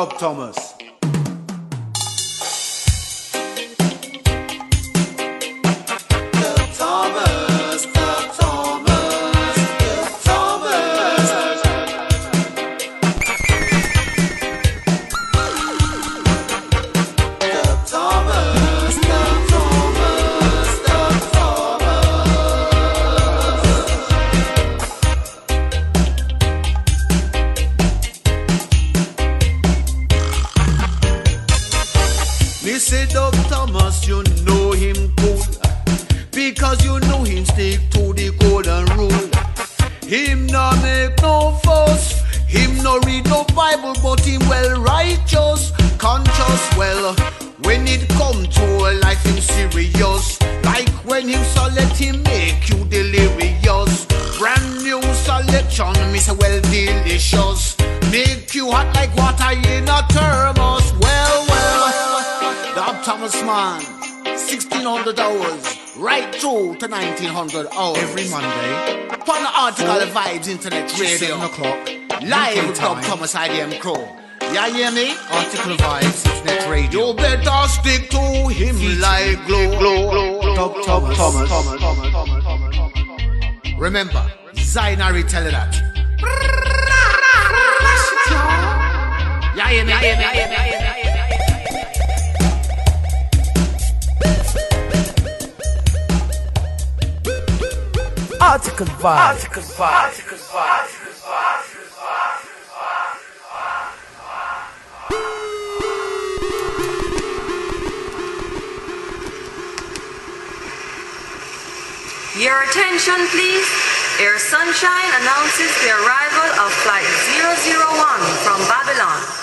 Dub Thomas. Every Monday. on the article of Vibes Internet Radio. 7 o'clock. Live with Dub Thomas IDM Crow. Yeah, hear me? Article Vibes Internet Radio. You better stick to him like glow. glow, glow Dub Thomas. Thomas. Thomas. Remember, Zainari tell you that. Yeah, hear me? Yeah, hear me? Yeah, hear me? Article Vibe. Article Vibe. Article Vibe. Your attention, please. Air Sunshine announces the arrival of Flight 001 from Babylon.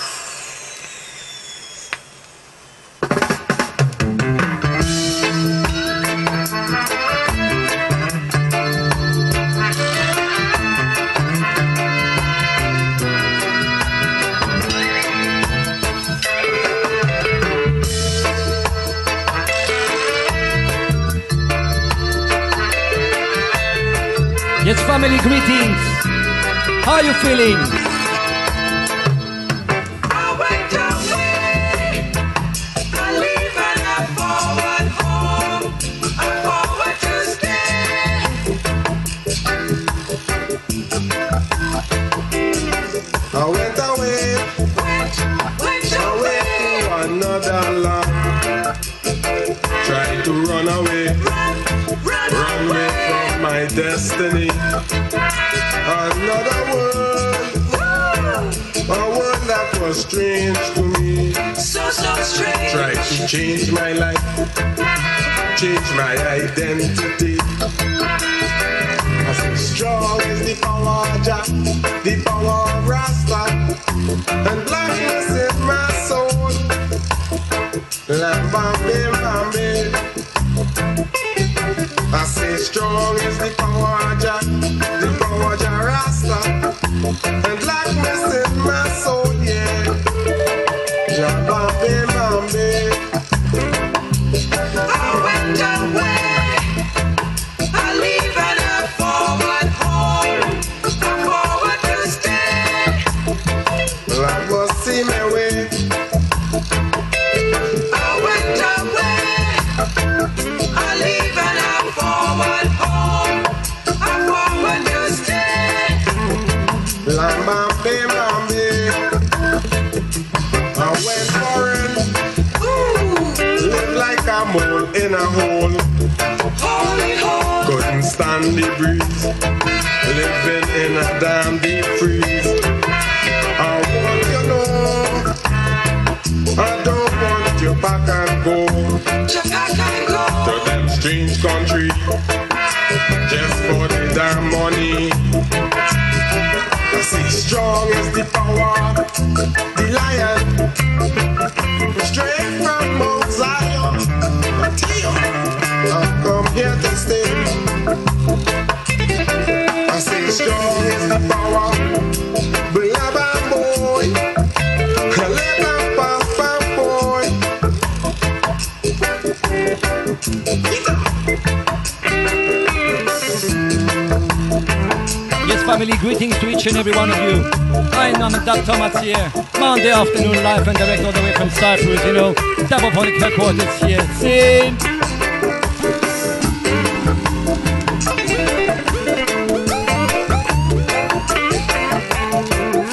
Feeling? Change my life, change my identity. Said, strong is the power Jah, the power of Rasta, and blackness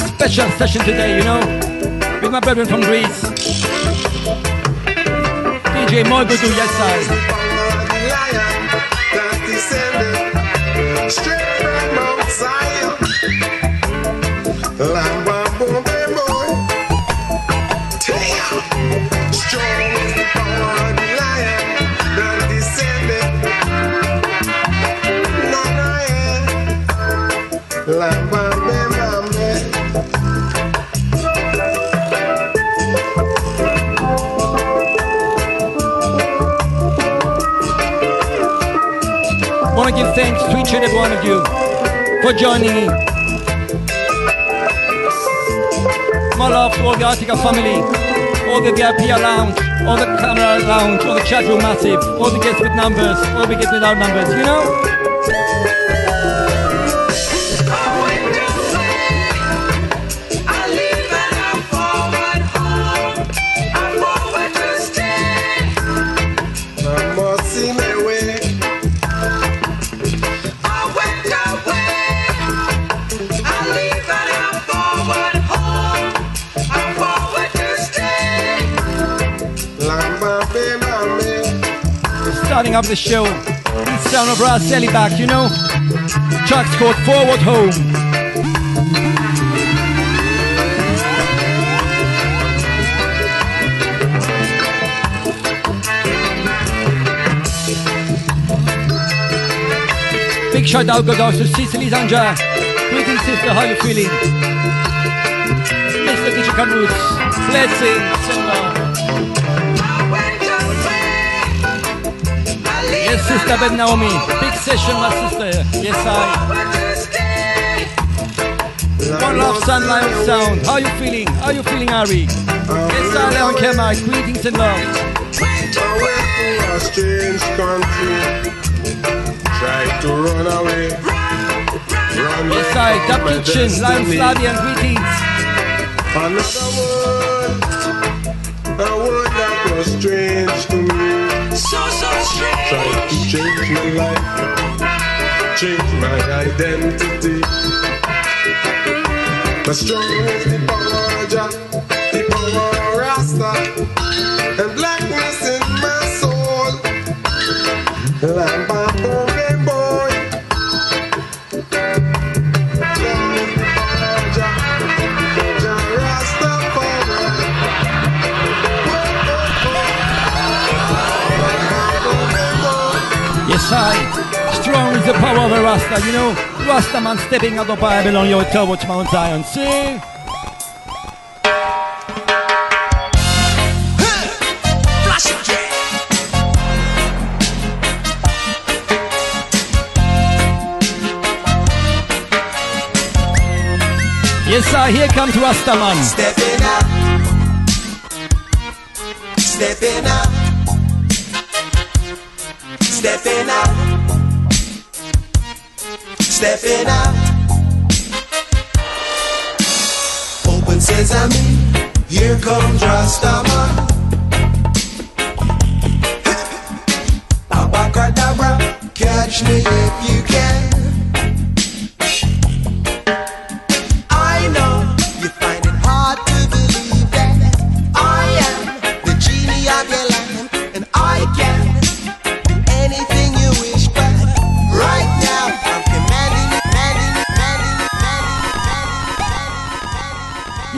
Special session today, you know, with my brethren from Greece. DJ Moibudu, yes, I. lion straight thanks to each and every one of you for joining me. My love to all the Artica family, all the VIP lounge, all the camera lounge, all the chat room massive, all the guests with numbers, all the guests without numbers, you know? Starting up the show, sound of Raselli back, you know? Track's called Forward Home. Big shout out goes out to Cicely Zanja. Greetings, sister, how you feeling? Mr. Digital Roots, blessings Yes, sister Ben Naomi. Big session, my sister. Yes, I. forward to stay. One love, Sun Lion Sound. How you feeling? How you feeling, Ari? Yes, I, Leon Kemai. Greetings and love. away to a strange country. Try to run away. Run Yes, I. Dub Kitchen, Lion. Flavian. Greetings. Another word, a word that was strange to me. Life, change my identity. But strong is the power the power Rasta, Strong is the power of a Rasta, you know. Rasta man stepping out the Bible on your towards Mount Zion. See? Yes, I. Here comes Rasta man. Stepping up, stepping up, stepping up, stepping up. Open sesame, here comes Rastaman. Abacadabra, catch me if you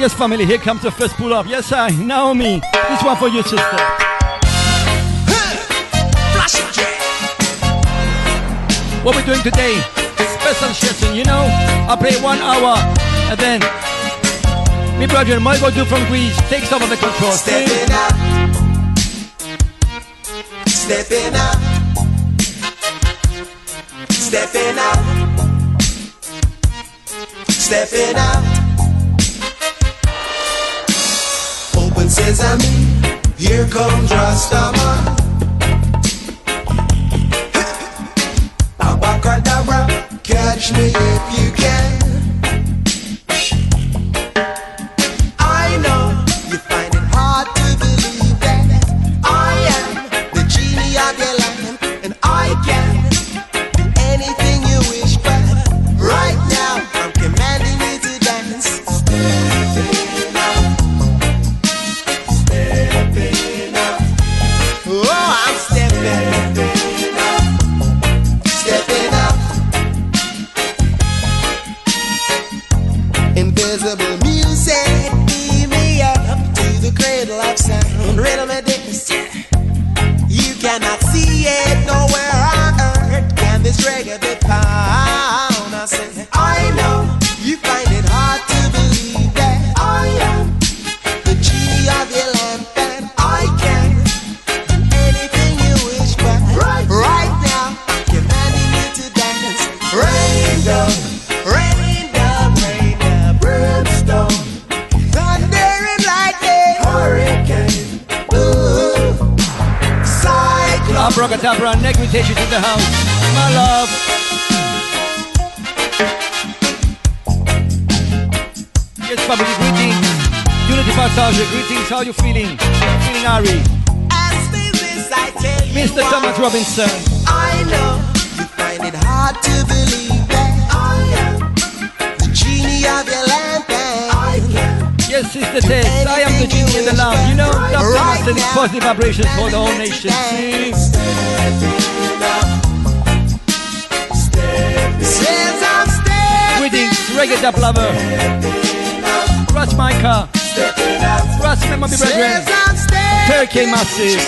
Yes, family. Here comes the first pull up. Yes, I. Naomi. This one for you, sister. What we're doing today? Special session, you know? I play one hour and then me brother Michael do from Greece takes over the control. Stepping up, stepping up, stepping up, stepping up. Open sesame, here comes Rastaman. Abacadabra, catch me cyclone. Abracadabra, negritation in the house. My love. Yes, family, greetings. Unity Partage, greetings. How you feeling? Feeling Ari. This I tell you Mr. Thomas Robinson. I know you find it hard to believe that I am the genie of your Yes, Sister Tess, I am the genie in the lamp. You know, Dr. Right now. positive vibrations for the whole nation. See? Says I'm stepping Greetings, reggae dub lover. Russ Micah. Russ Brethren. Says I'm stepping Turkey Massive.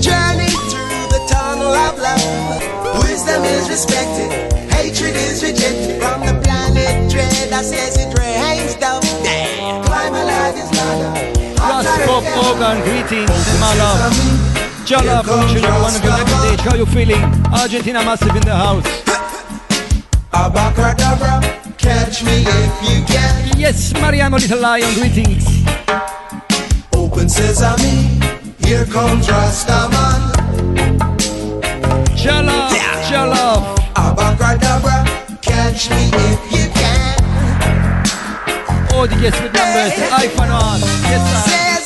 Journey through the tunnel of love Wisdom is respected Hatred is rejected From the planet dread I says it rains down Bob Morgan, greetings, my love. Jala from Children, one of your next stage. How you feeling? Argentina Massive in the house. Abracadabra Catch me if you can Yes, Mariano Little Lion, greetings. Open sesame Here comes Rastaman Jala, Yeah. Jala. Abracadabra Catch me if you can oh, the guests with numbers. iPhone on. Yes, sir.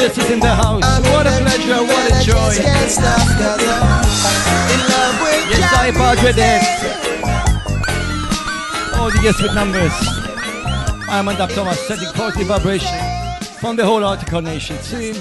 That stuck. delicious is in the house. What a pleasure, what a joy. Just get stuck 'cause I'm in love with Yes, I Padre Dex. music. All the guests with numbers. I'm Dr. Thomas, setting positive vibration from the whole article nation. See?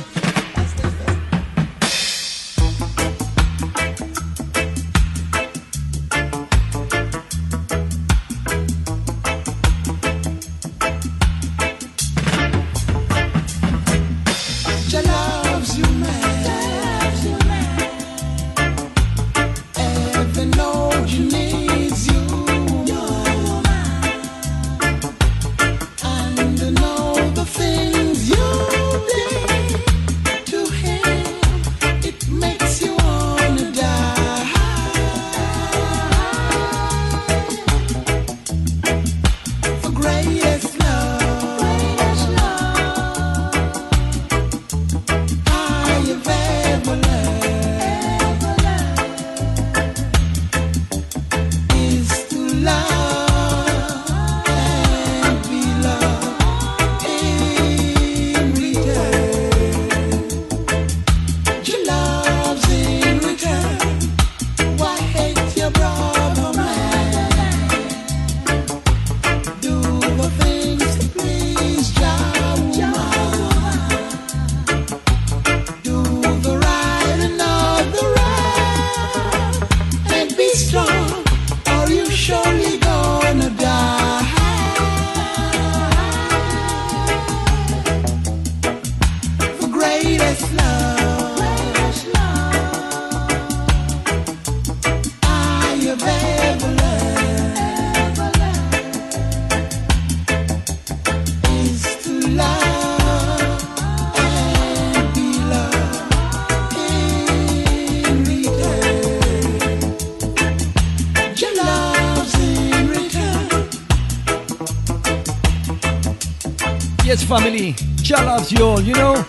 Family. Jah loves you all, you know?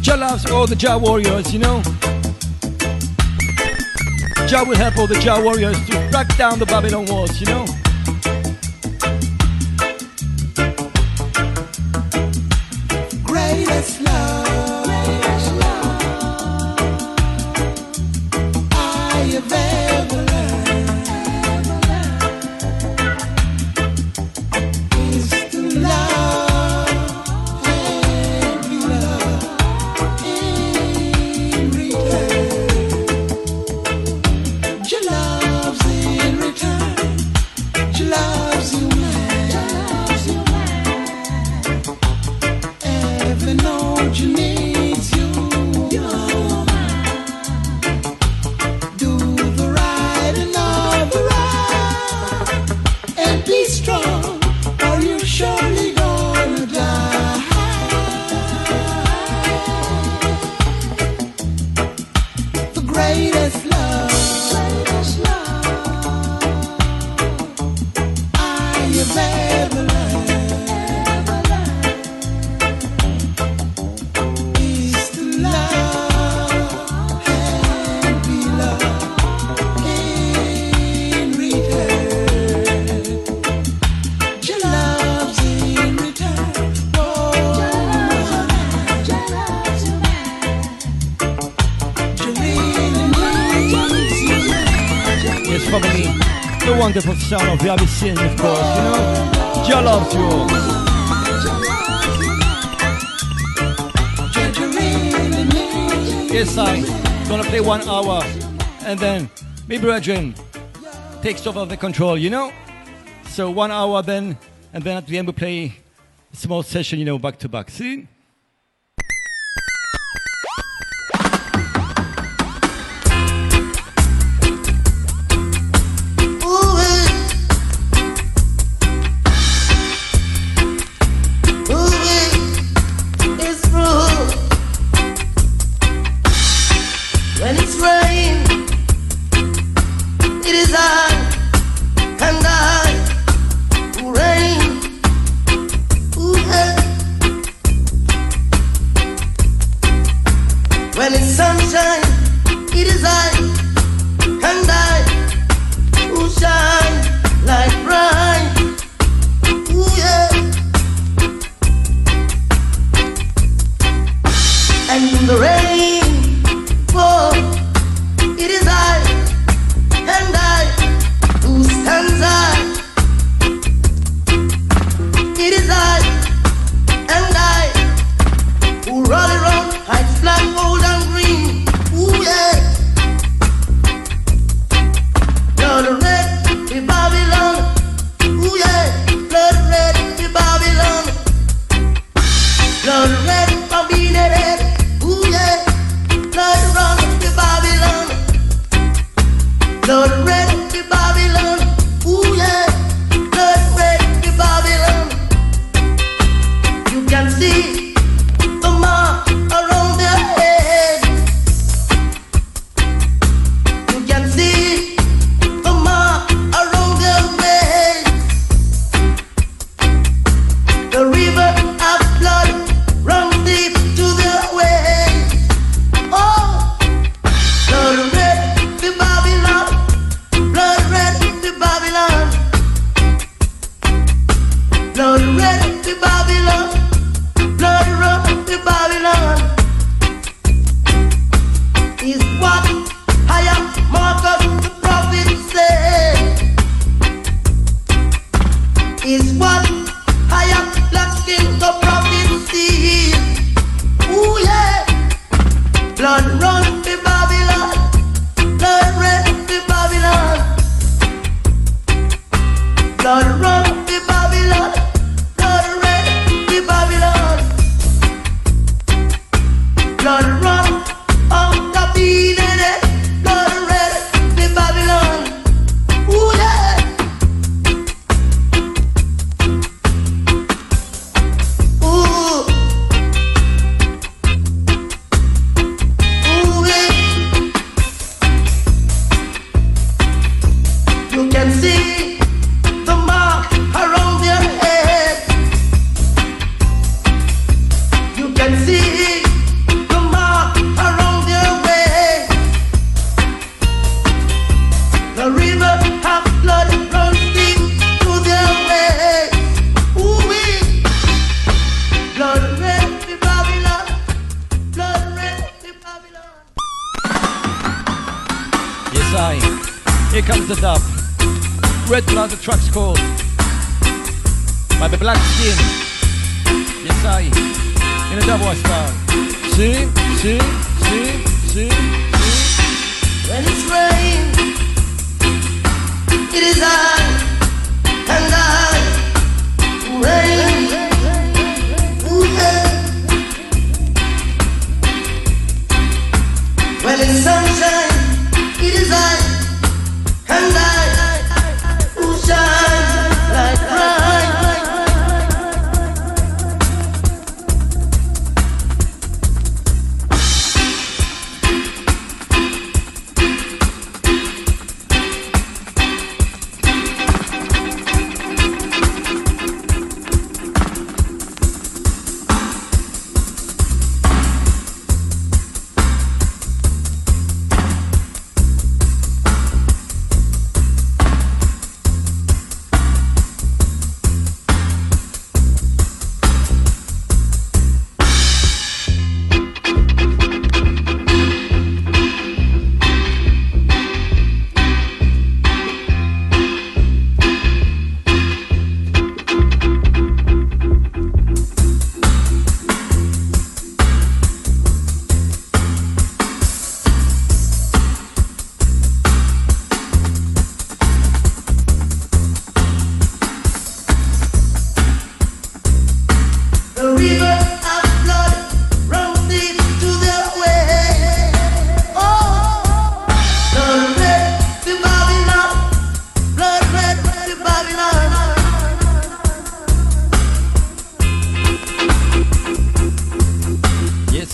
Jah loves all the Jah warriors, you know? Jah will help all the Jah warriors to break down the Babylon walls, you know? wonderful sound of Sin, of course, you know? Loves you. Yes, I'm gonna play one hour and then me brethren takes over the control, you know? So one hour then, and then at the end we play a small session, you know, back to back. See?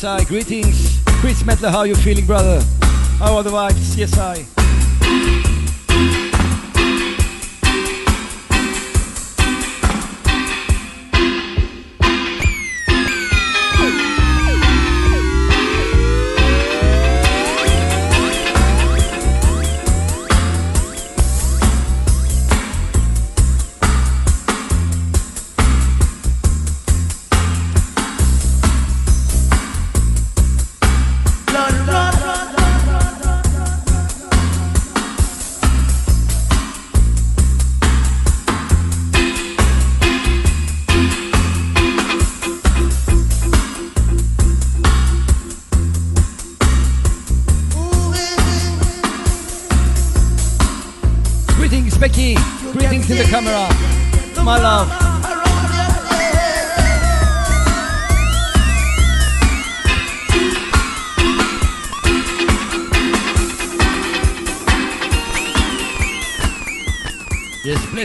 Greetings. Chris Metler, how you feeling, brother? How are the vibes? Yes, I.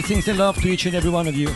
Things and love to each and every one of you.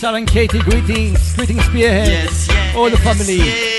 Sarah and Katie, greetings, greetings, Pierre, yes, yes, all the family. Yes,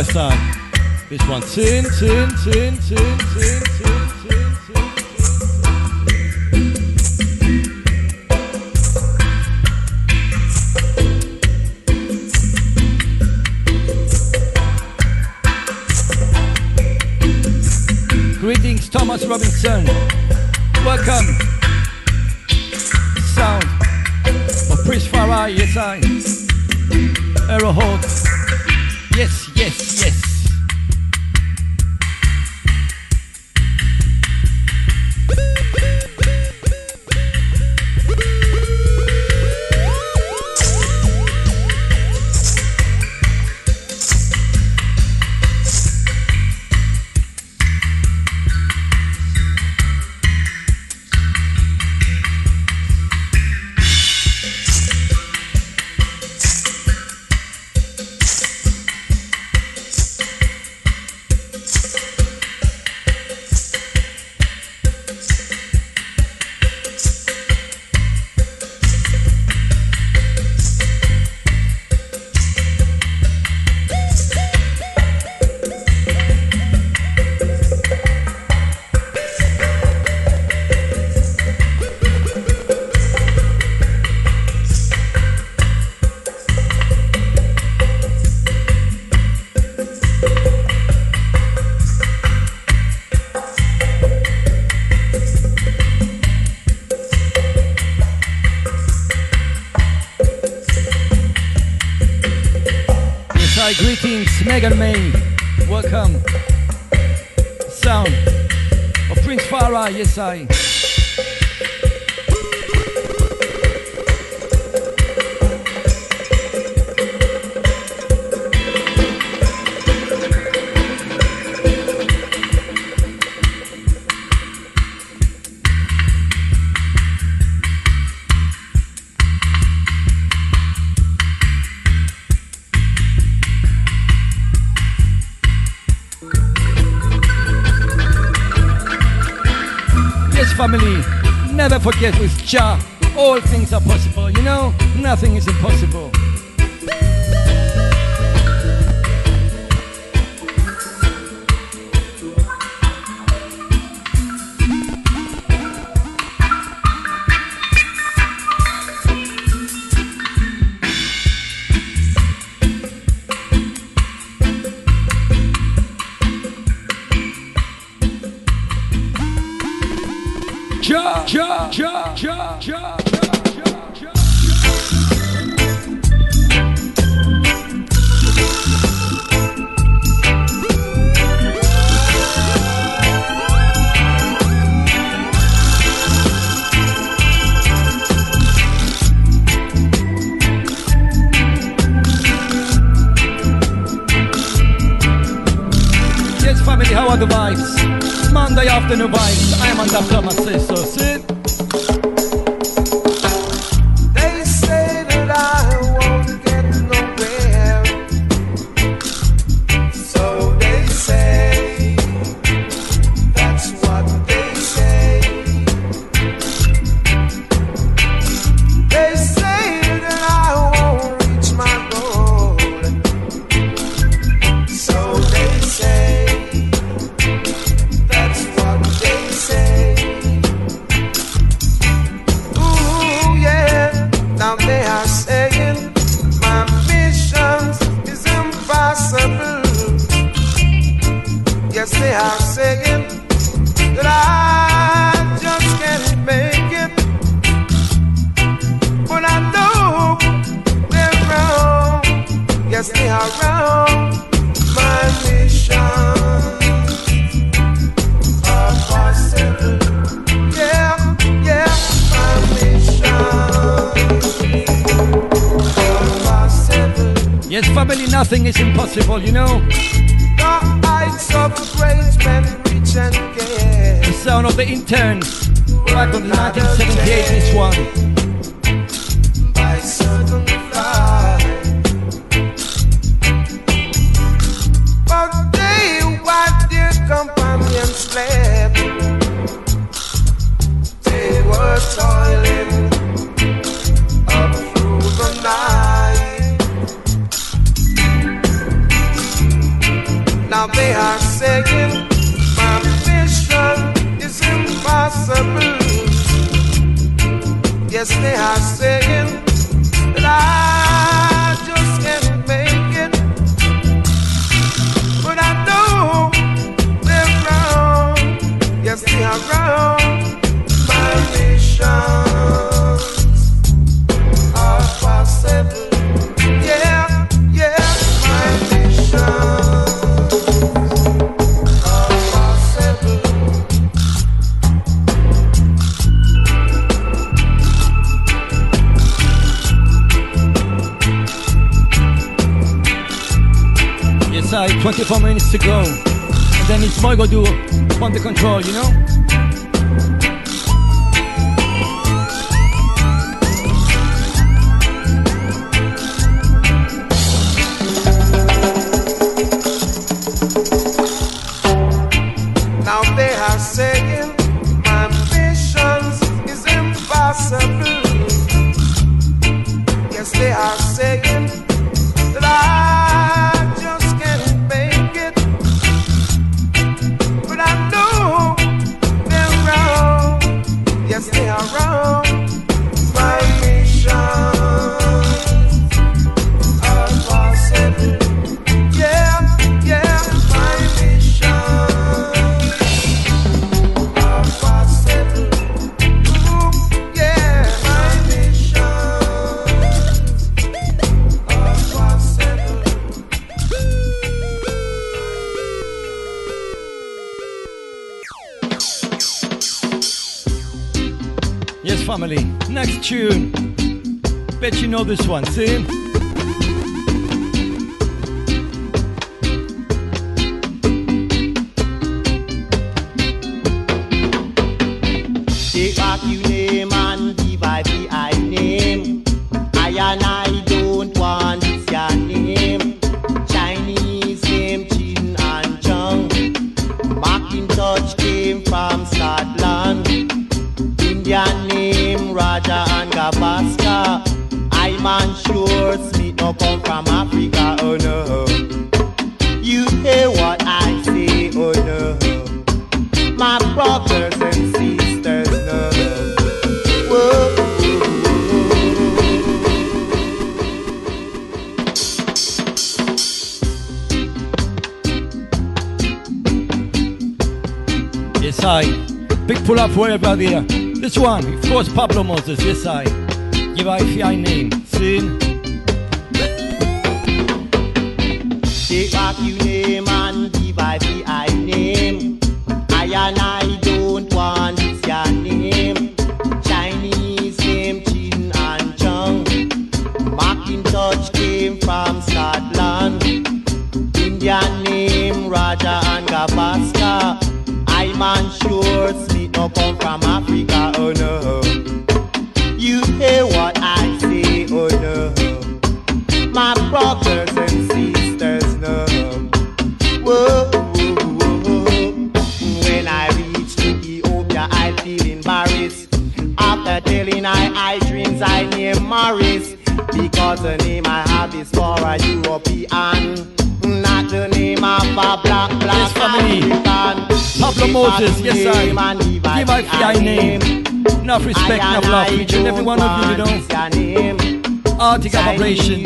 gosta. Megan May, welcome. Sound of Prince Far I, yes I. nothing is impossible, you know. The heights of great men reach and. The sound of the intern Back on 1978, this one. Now they are saying my mission is impossible. Yes, they are saying that I. 24 minutes to go. And then it's my go do on the control, you know? tune. Bet you know this one, see? everybody. This one, of course, Pablo Moses, yes I. Give I your name, sin. information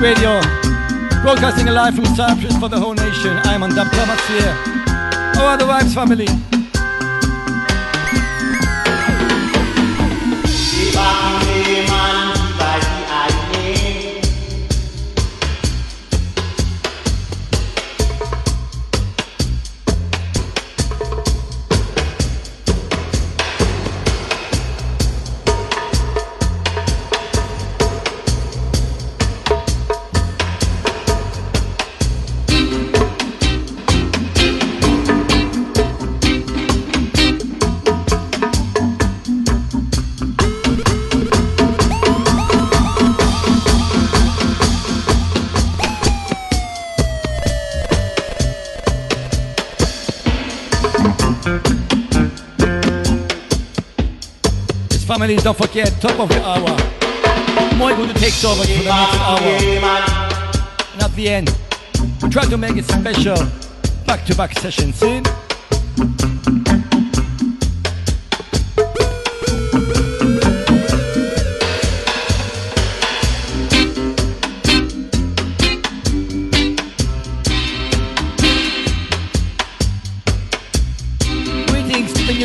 Radio, broadcasting live from Cyprus for the whole nation. I'm on Dub Klamatsier. Oh, the Vibes family. comedies, don't forget, top of the hour. Moigo take over for the next hour. And at the end, we try to make it special, back-to-back sessions, new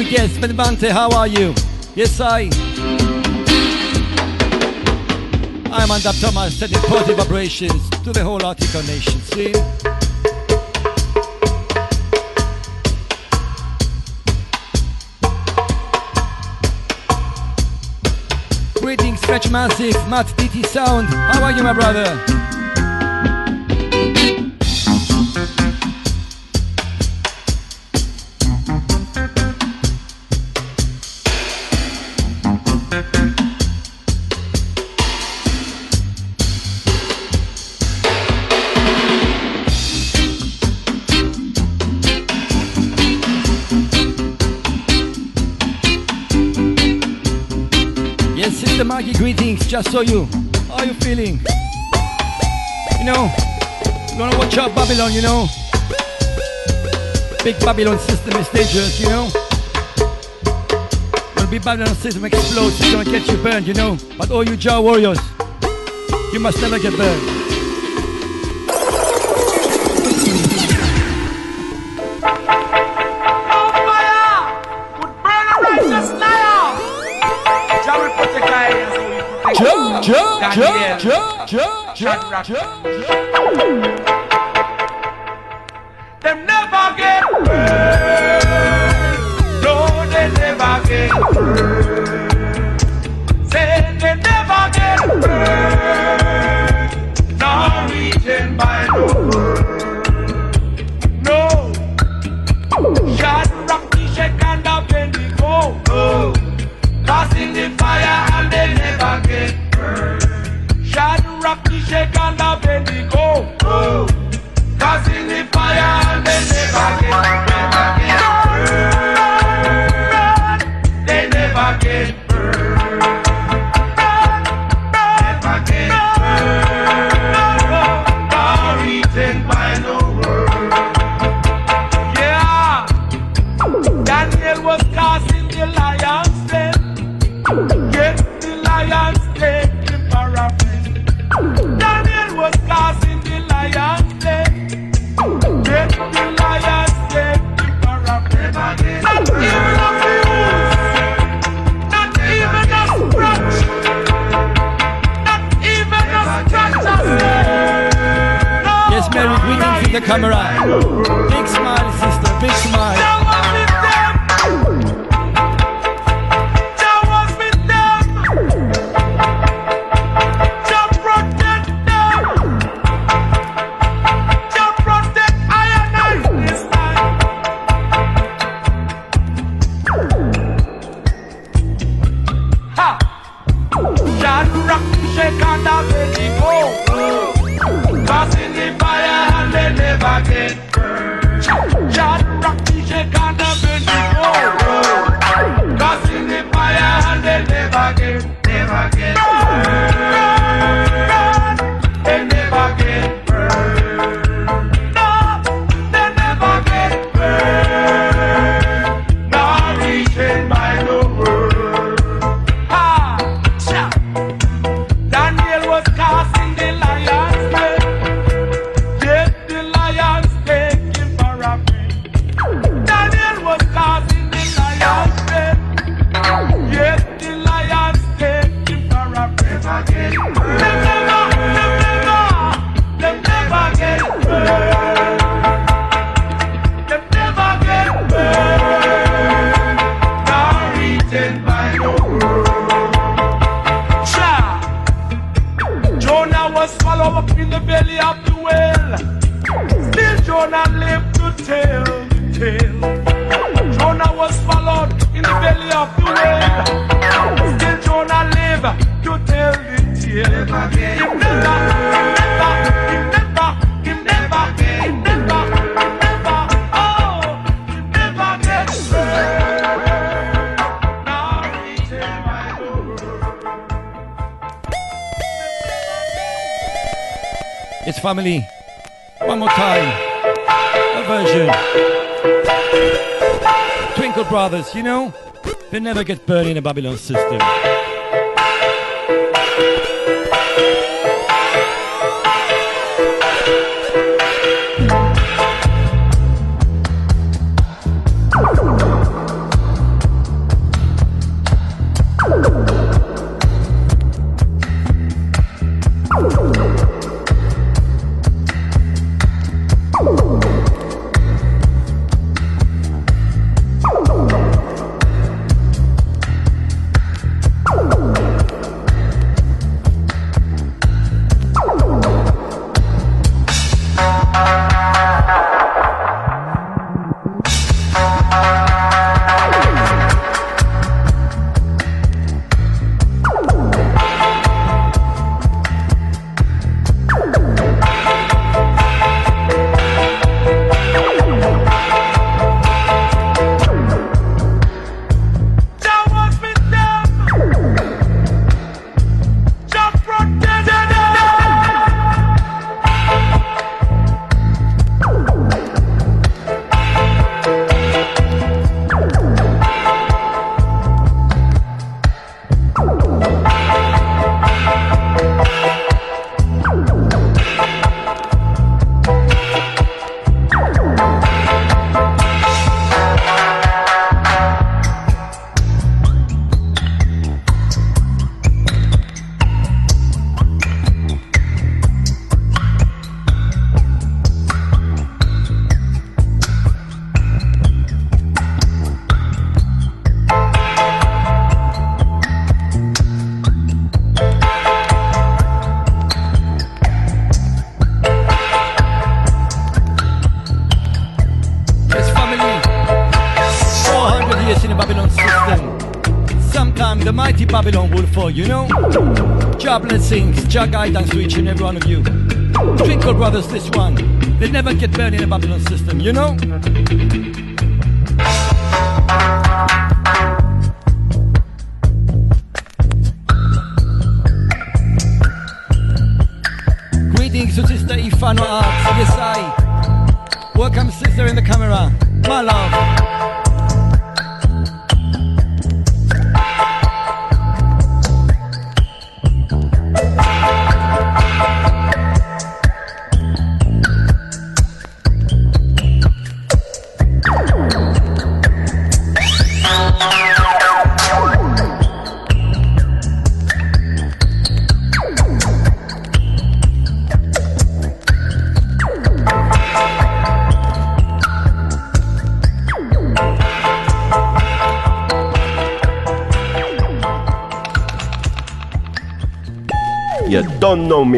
Yes, Benavente, how are you? Yes, I. and Up Thomas sending positive vibrations to the whole Article Nation. See? Greetings, French Massive, Matt DT Sound. How are you, my brother? Greetings, just so you. How you feeling? You know, you wanna watch out Babylon, you know? Big Babylon system is dangerous, you know? When big Babylon system explodes, it's gonna get you burned, you know? But all you Jah warriors, you must never get burned. Chuck, Chuck, family. One more time. A version. Twinkle Brothers, you know, they never get burned in a Babylon system. Fall, you know? Jah blessings, Jah guidance to each and every one of you. Twinkle brothers, this one. They never get burned in the Babylon system, you know?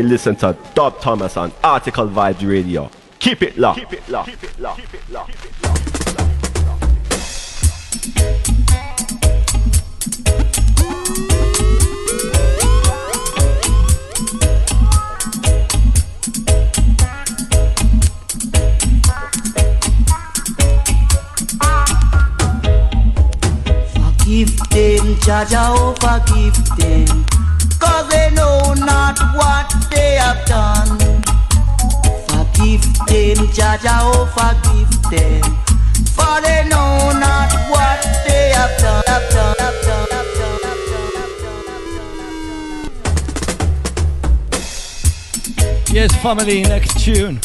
Me listen to Dub Thomas on Article Vibes Radio. Keep it locked. Keep it locked. Keep it locked. Keep it locked. Forgive them, Jaja, oh forgive them, them, for they know not what they have done, have done. Yes, family, next tune.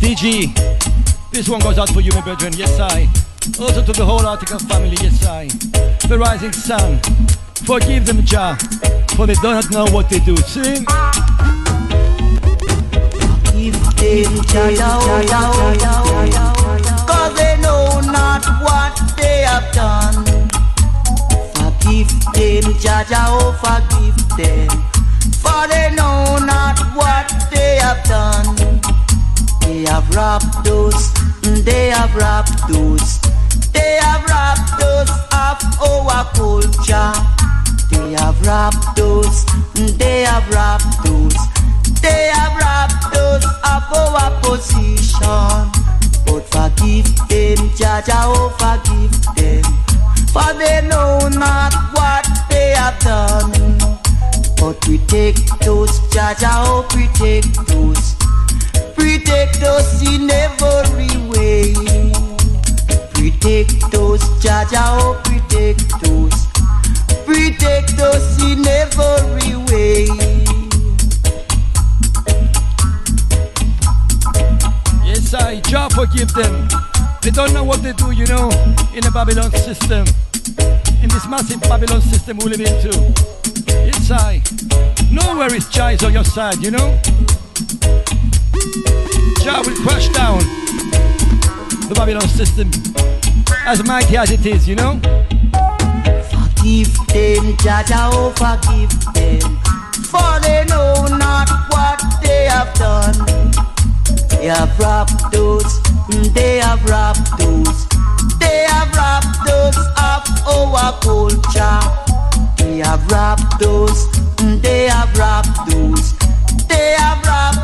DG, this one goes out for you, my brethren, yes I. Also to the whole Article family, yes I. The rising sun, forgive them, Jah, for they do not know what they do. Sing. Them, oh, cause they know not what they have done. Forgive them, oh, forgive them, for they know not what they have done. They have robbed us, they have robbed us, they have robbed us of our culture. They have robbed us, they have robbed us, they have robbed our position. But forgive them, Jaja, oh forgive them, for they know not what they have done. But we take those, Jaja, oh protect those, protect us in every way. Protect those, Jaja, oh protect those, protect us in every way. Forgive them. They don't know what they do, you know, in the Babylon system. In this massive Babylon system we live into. Yes, I. Nowhere is Jah on your side, you know. Jah will crush down the Babylon system as mighty as it is, you know. Forgive them, Jaja, oh forgive them, for they know not what they have done. They have robbed us, mm, they have us, they have us of our culture. They have robbed us, mm, they have us, they have us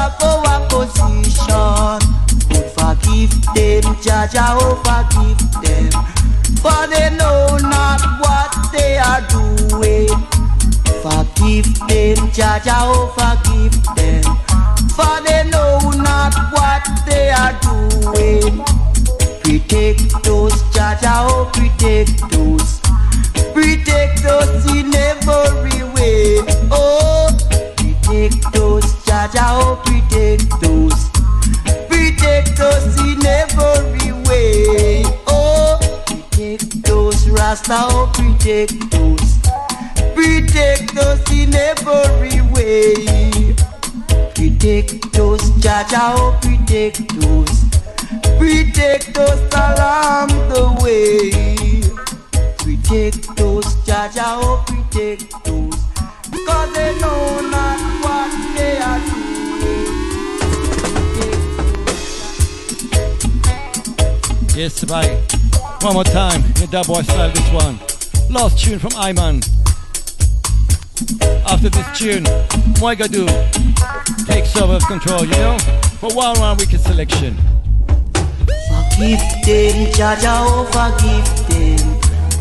of our position. But forgive them, Jaja, oh forgive them, for they know not what they are doing. Forgive them, Jaja, oh forgive them, for they know are doing. Protect those, Jaja, oh protect those, protect us in every way. Oh, protect those, Jaja, oh protect those, protect us in every way. Oh, protect those, Rasta, oh protect those, protect us in every way. Protect those, Jaja, oh those, protect us along the way. Protect those, Jaja, oh protect those, cause they know not what they are doing. Yes, right. One more time in dub boy style, this one. Last tune from Iman. After this tune, Moigadu takes over of control, you know? For one round wicked selection. Forgive them, Jaja, oh forgive them.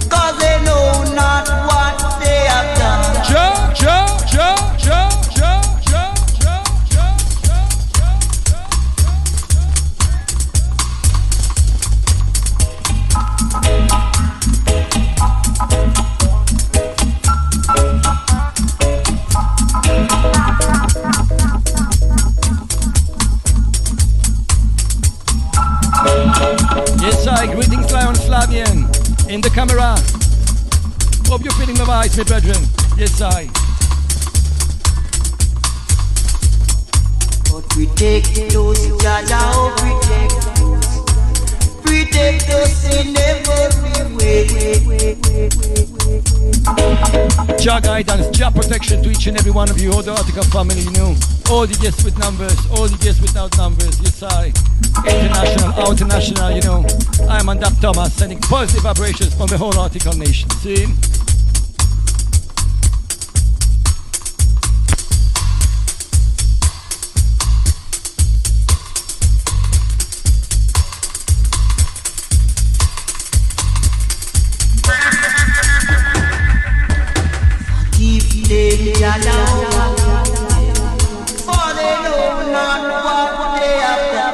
Cause they know not what they have done. Joe, Joe, Yes, I. greetings Lion Slavian. in the camera. Hope you're feeling alright, my brethren. Yes, I. But we take those Jaja, oh, we take Jah guidance, Jah protection to each and every one of you, all the Article family, you know. All the guests with numbers, all the guests without numbers, yes I. International, international, you know. I'm Andap Thomas, sending positive vibrations from the whole Article nation. See? Them oh for they know not what they have done.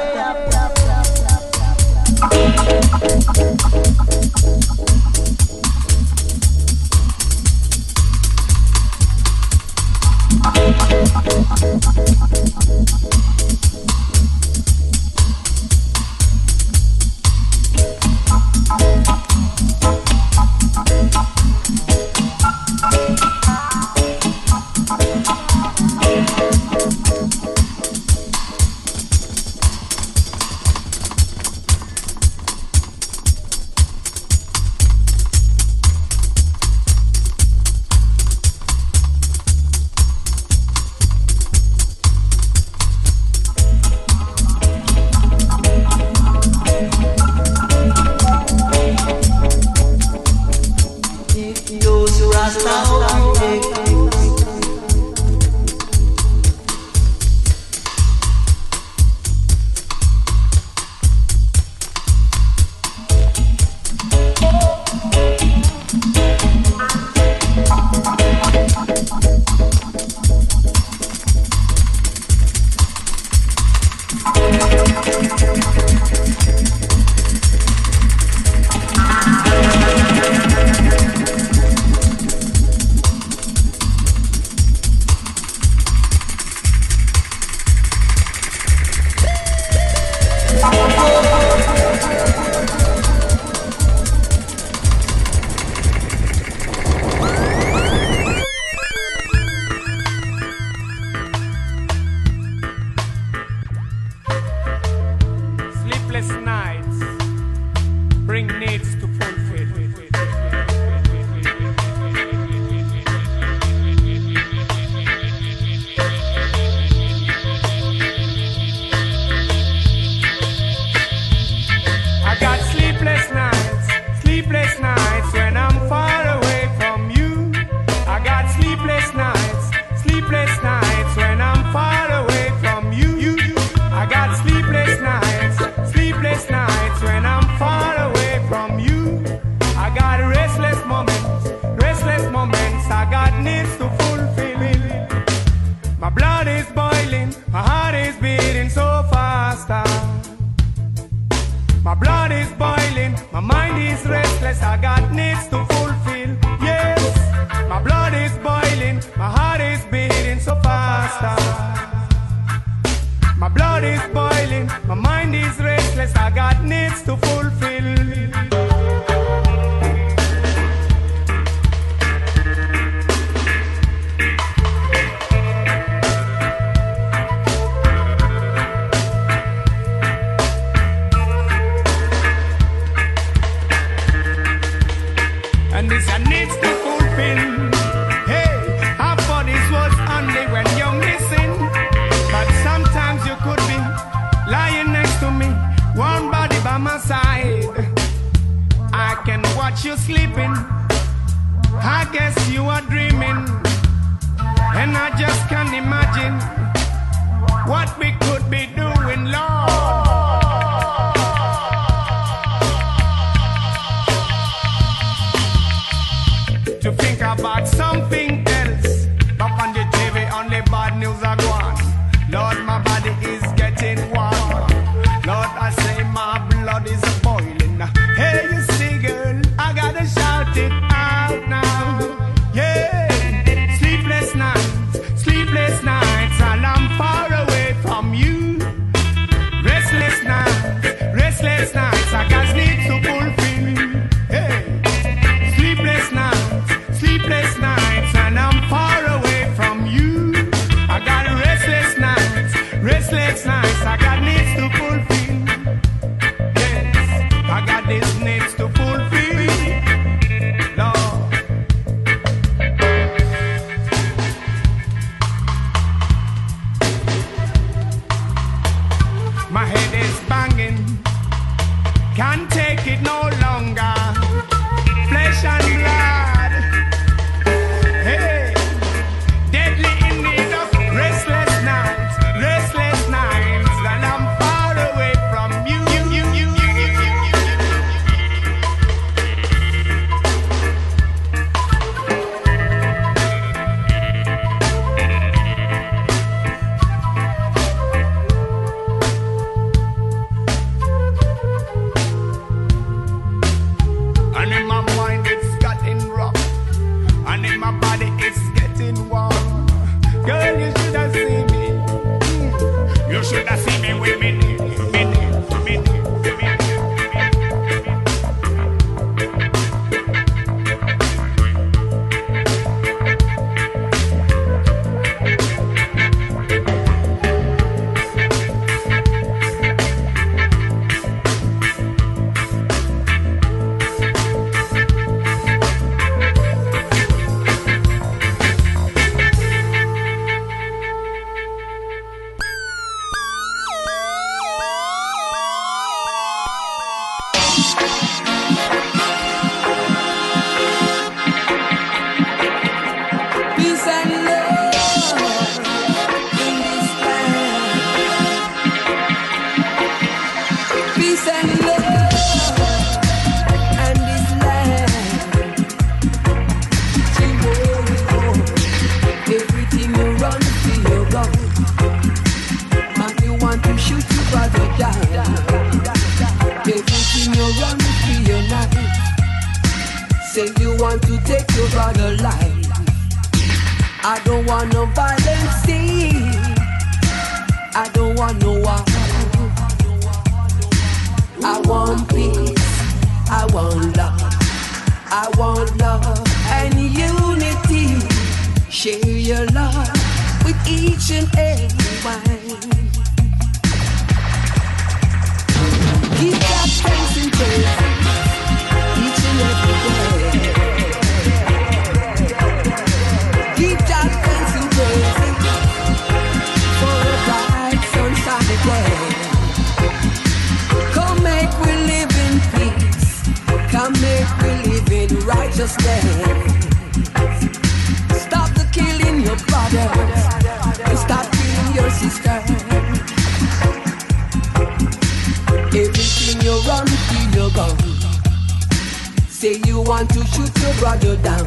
Say you want to shoot your brother down.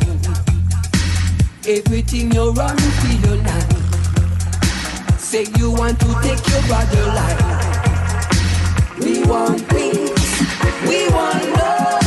Everything you're wrong, you feel your life. Say you want to take your brother life. We want peace. We want love.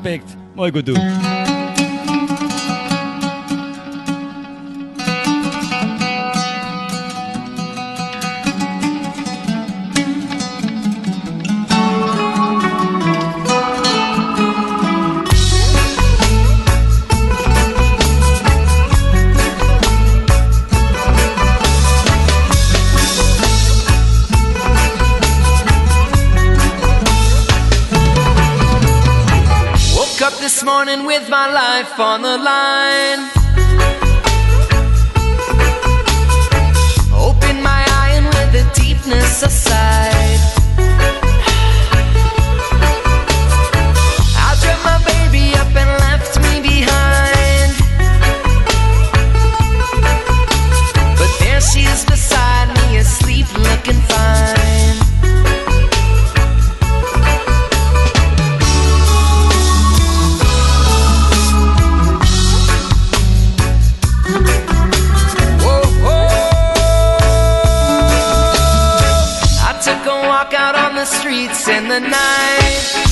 Enough respect. Moi go on the line. The night.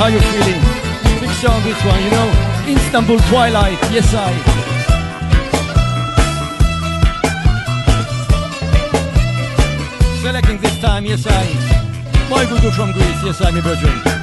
how you're feeling. Picture on this one, you know, Istanbul Twilight, yes I. Selecting this time, yes I. My Google from Greece, yes I, me Bertrand.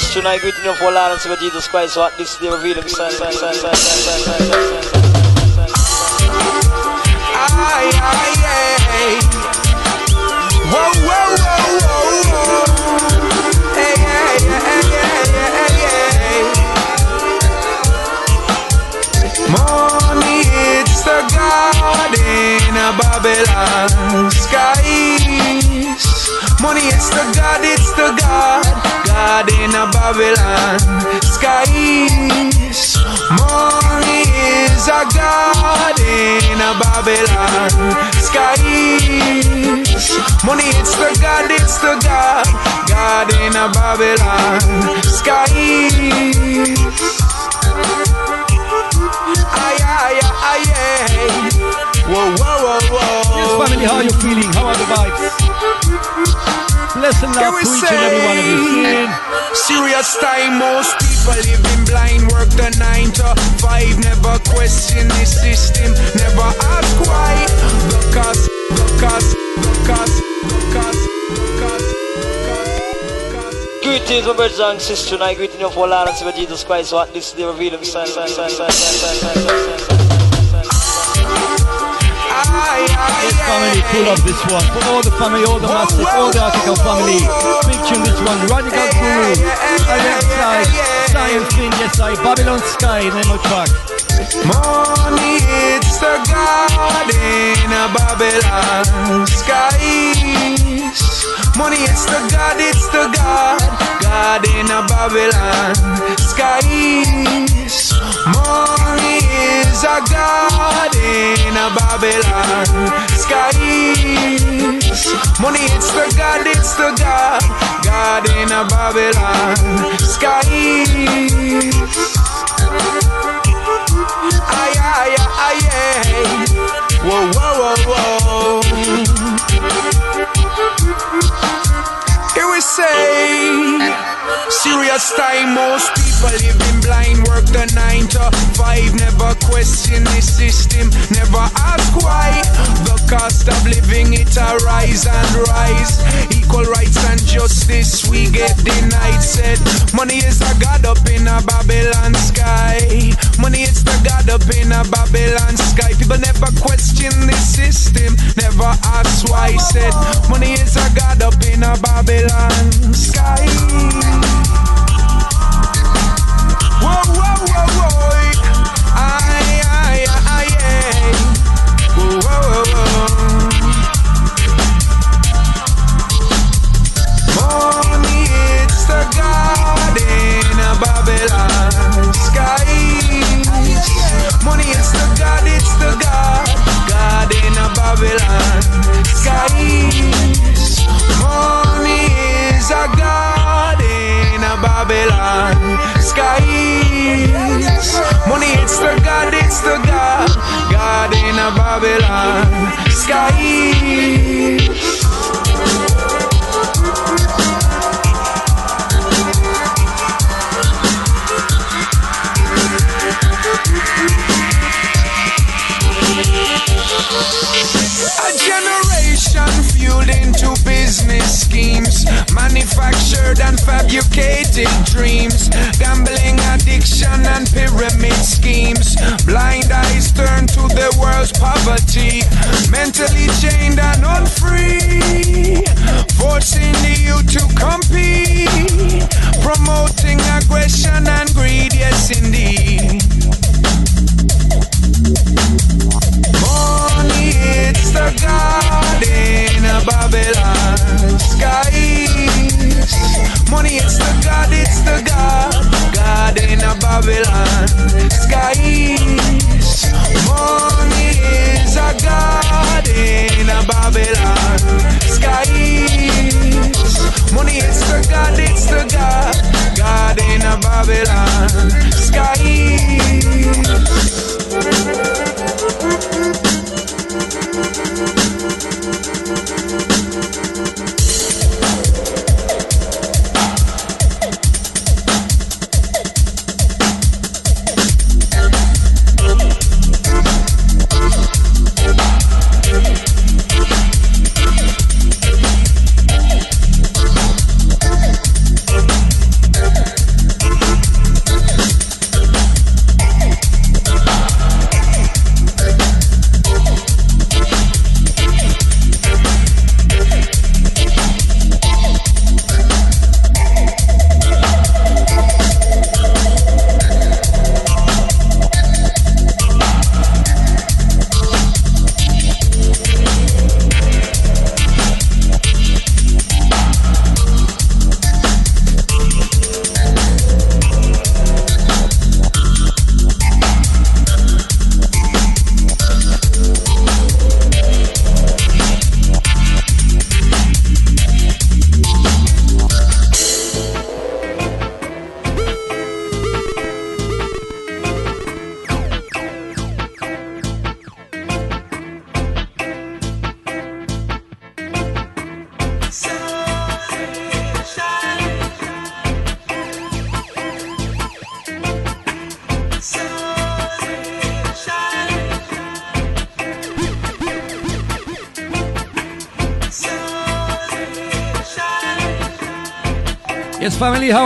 Sisters. And I greet you for Lord and Savior Jesus Christ. What this day. Money, it's the God in a Babylon skies. Money, it's the God, it's the God, God in a Babylon skies. Money is a God in a Babylon skies. Money, it's the God, it's the God, God in a Babylon skies. Aye, aye, aye, aye. Whoa, whoa, whoa, whoa. Yes, family, how are you feeling? How are the vibes? Blessing love to each and every one of you. Serious time, most people living blind, work the nine to five, never question the system, never ask why. Because, because, because, because, because, Greetings, my brothers and sisters. And I greet you for Lord and Savior Jesus Christ. What this day reveal himself. Yes, family, pull up this one. For all the family, all the massive, all the Article family. Big tune this one. Radical Guru. Alongside Zion Finn, yes, I. Babylon Sky, name of track. Money, it's the God in a Babylon skies. Money, it's the God, it's the God, God in a Babylon skies. Money is a God in a Babylon skies. Money, it's the God, it's the God, in a Babylon skies. Aye, aye, aye, aye. Whoa, whoa, whoa, whoa. Here we say, serious time, most people living blind, work the nine to five, never question the system, never ask why. The cost of living it a rise and rise. Equal rights and justice we get denied. Said money is a god up in a Babylon sky. Money is the god up in a Babylon sky. People never question the system, never ask why. Said money is a god up in a Babylon sky. Whoa, whoa, whoa, whoa. Babylon skies. Money, it's the God, it's the God, God in a Babylon skies. Money is a God in a Babylon skies. Money, it's the God, it's the God, God in a Babylon skies. A generation fueled into business schemes, manufactured and fabricated dreams, gambling addiction and pyramid schemes. Blind eyes turn to the world's poverty, mentally chained and unfree, forcing the youth to compete, promoting aggression and greed. Yes, indeed. the garden of Babylon skies. Money is the god, it's the god, garden of Babylon skies. Money is a god in a Babylon skies. Money is the god, it's the god, garden of Babylon skies.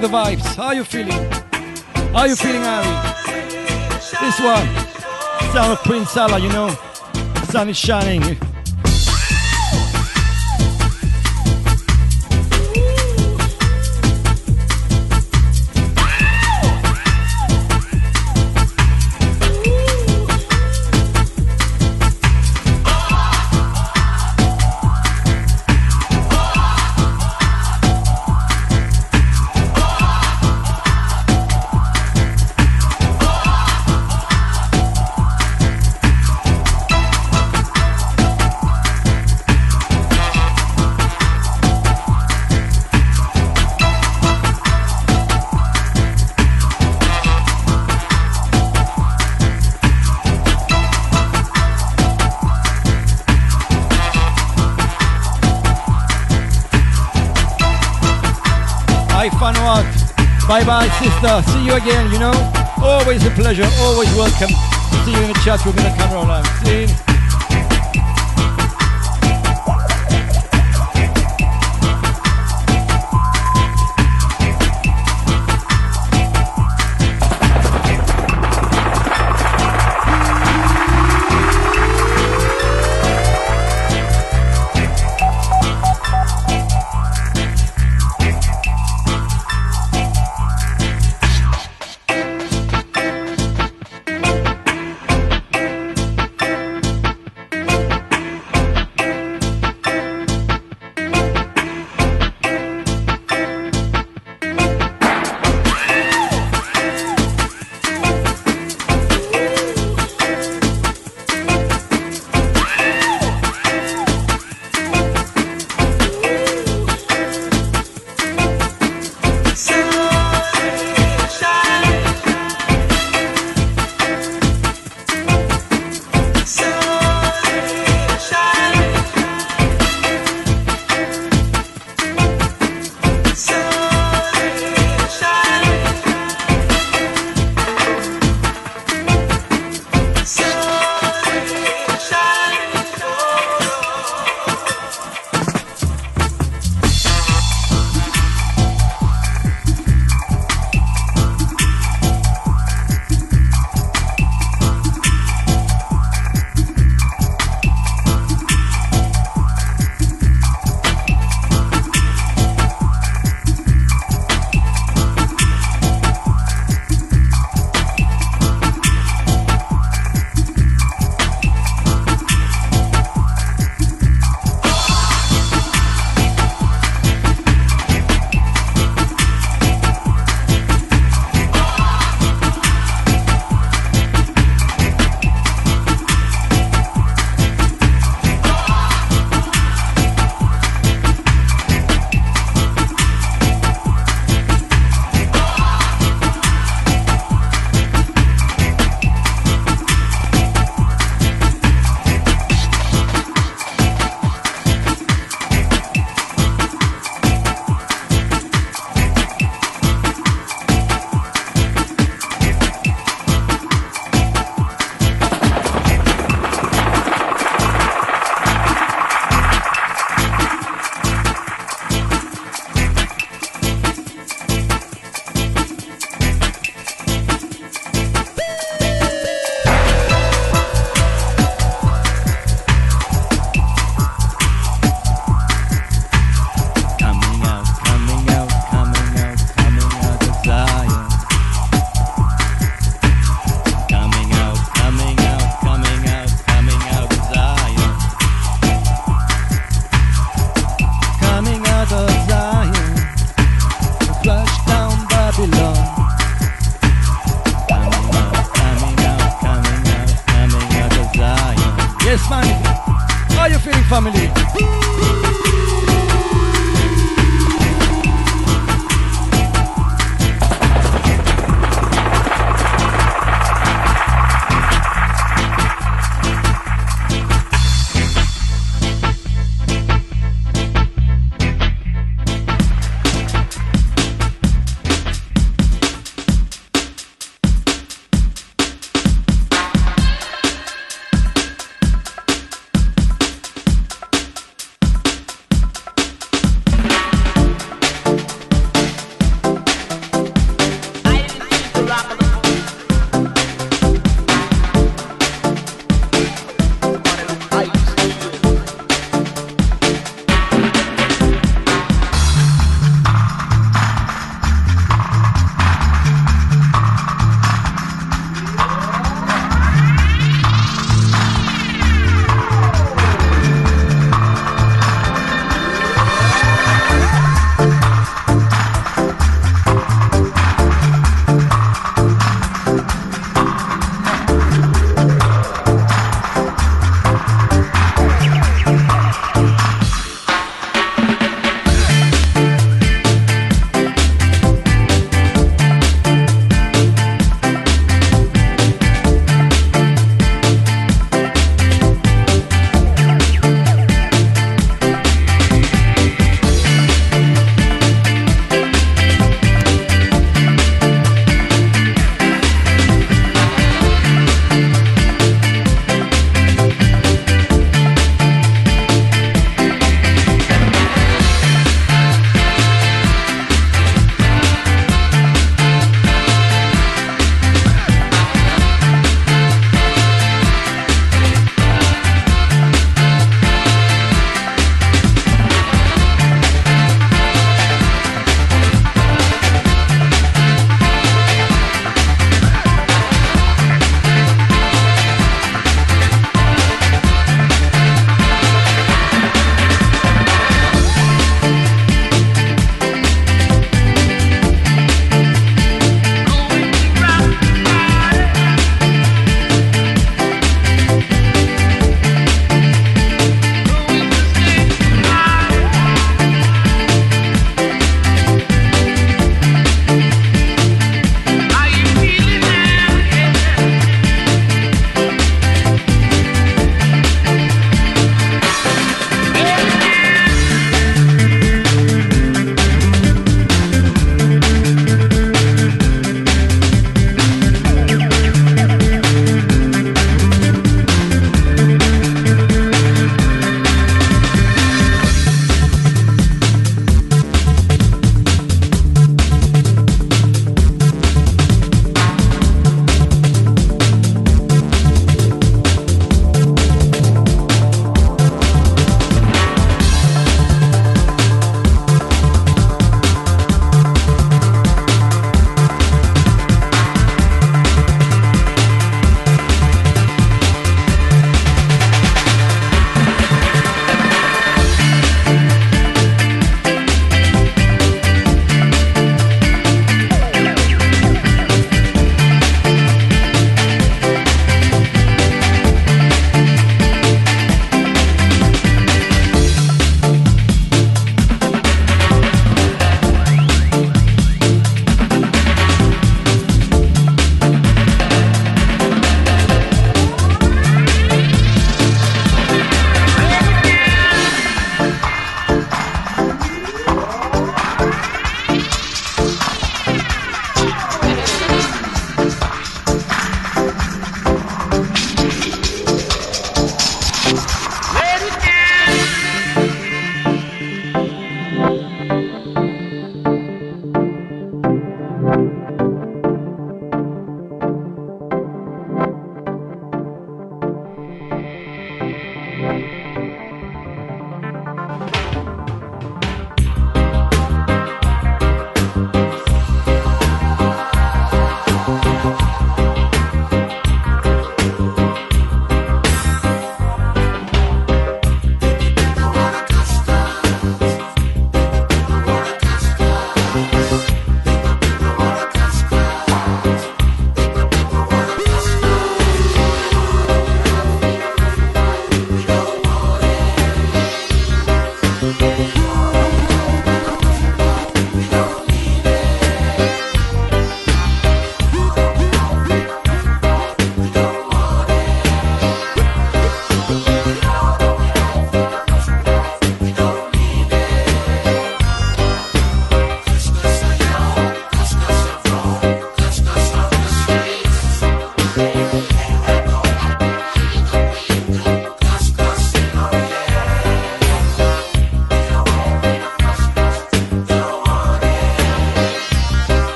The vibes? How are you feeling? How are you feeling, Harry? This one, sound of Prince Salah, you know. Sun is shining. Again, you know. Always a pleasure, always welcome. See you in the chat in the camera live. See you.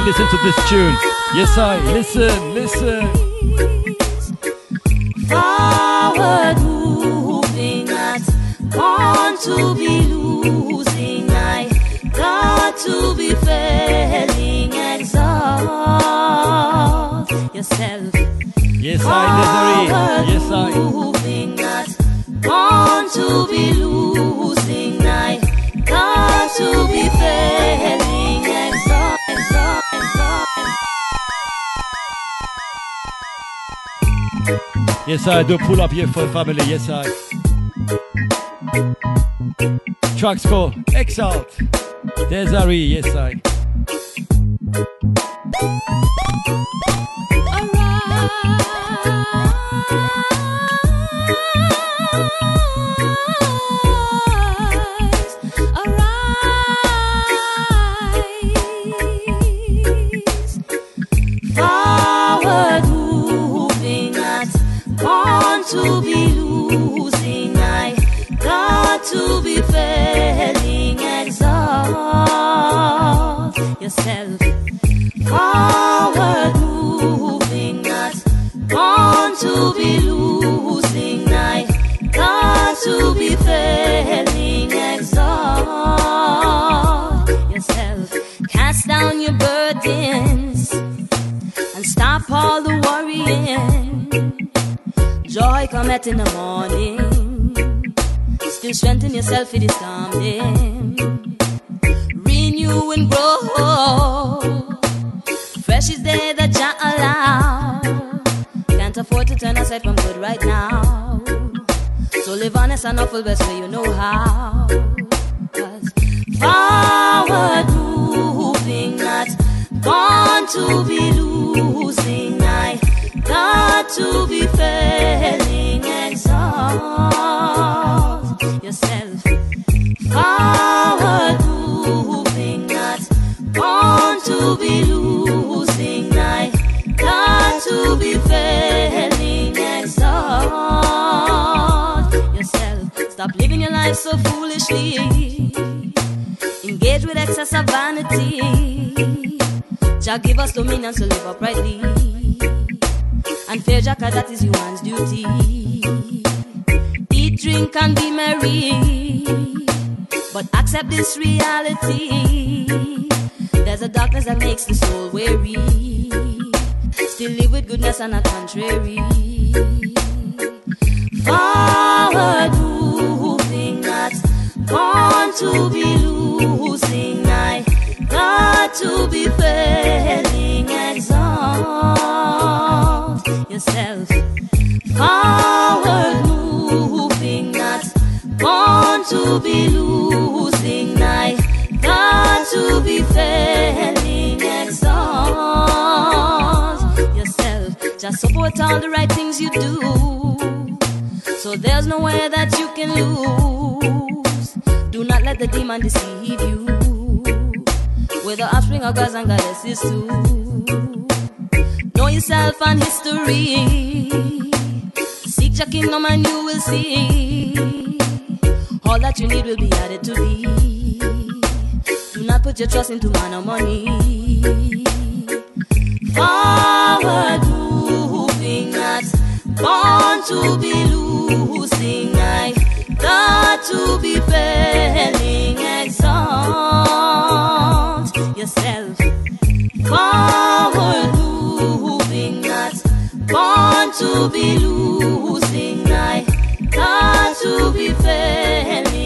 Listen to this tune. Yes, I listen, listen. Yes, I do. Pull up here for family. Yes, I. Trucks called Exalt. Desiree. Yes, I. come at in the morning. Still strengthen yourself, it is coming. Renew and grow. Fresh is there that you allow. Can't afford to turn aside from good right now. So live honest and awful best way you know how. Cause forward moving, not born to be losing. Got to be failing, exalt yourself. Forward moving, not born to be losing. I got to be failing, exalt yourself. Stop living your life so foolishly. Engage with excess of vanity. Jah give us dominion to live uprightly. And Jah 'cause that is human's duty. Eat, drink, and be merry. But accept this reality. There's a darkness that makes the soul weary. Still live with goodness and not contrary. Forward moving, not born to be losing. I got to be failing. Yourself. Forward moving, not born to be losing. Got to be failing. Exalt yourself. Just support all the right things you do. So there's nowhere that you can lose. Do not let the demon deceive you. We're the offspring of gods and goddesses too. Know yourself and history. Seek your kingdom and you will see. All that you need will be added to thee. Do not put your trust into man or money. Forward moving, not born to be losing. I got to be failing. To be losing. I got to be failing.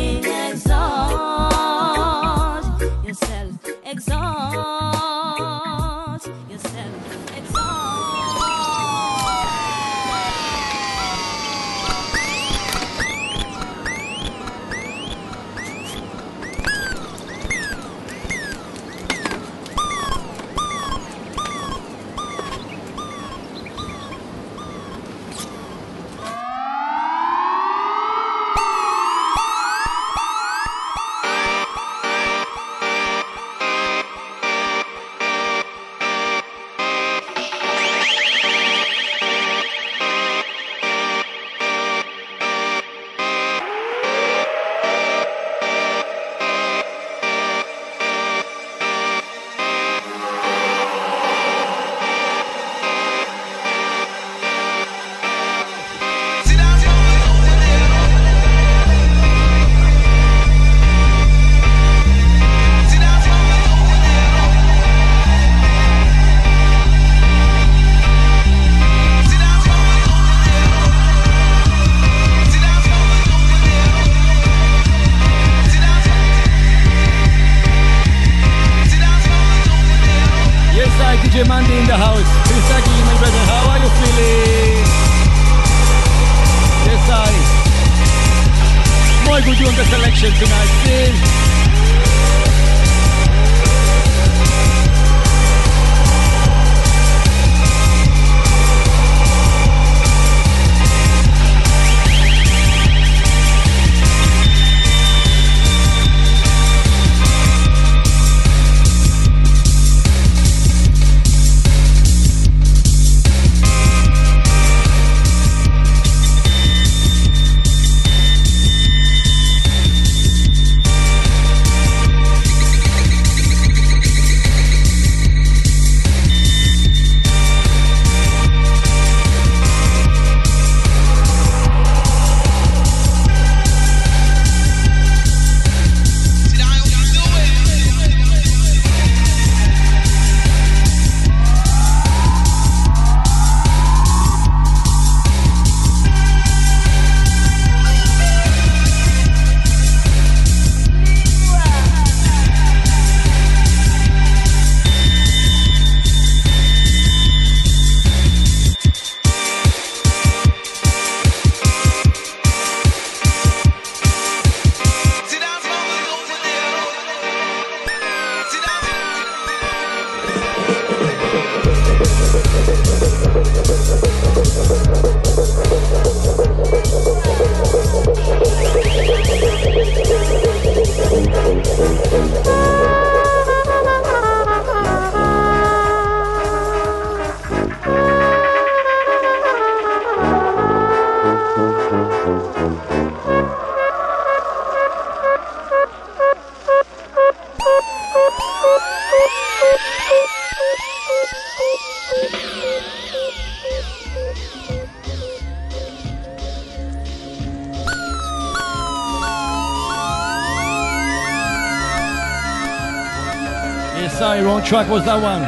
track was that one.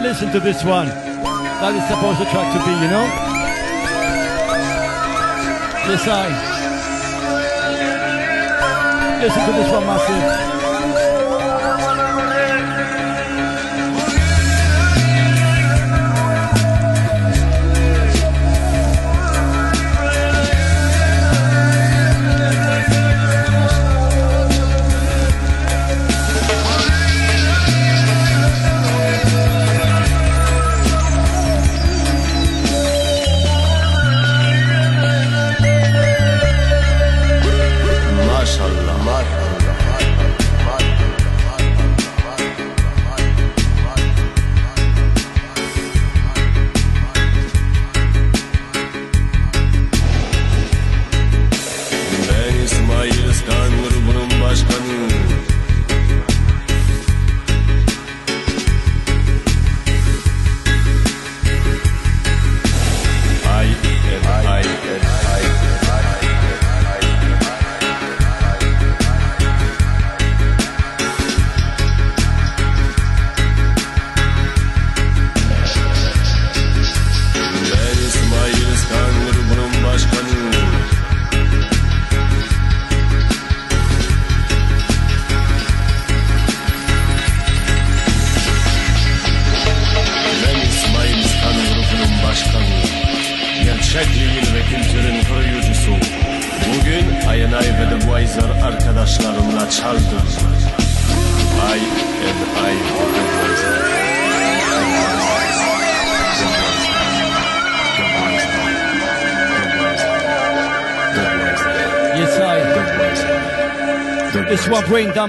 Listen to this one. That is supposed to track to be, you know? Yes, I. Listen to this one, Massive.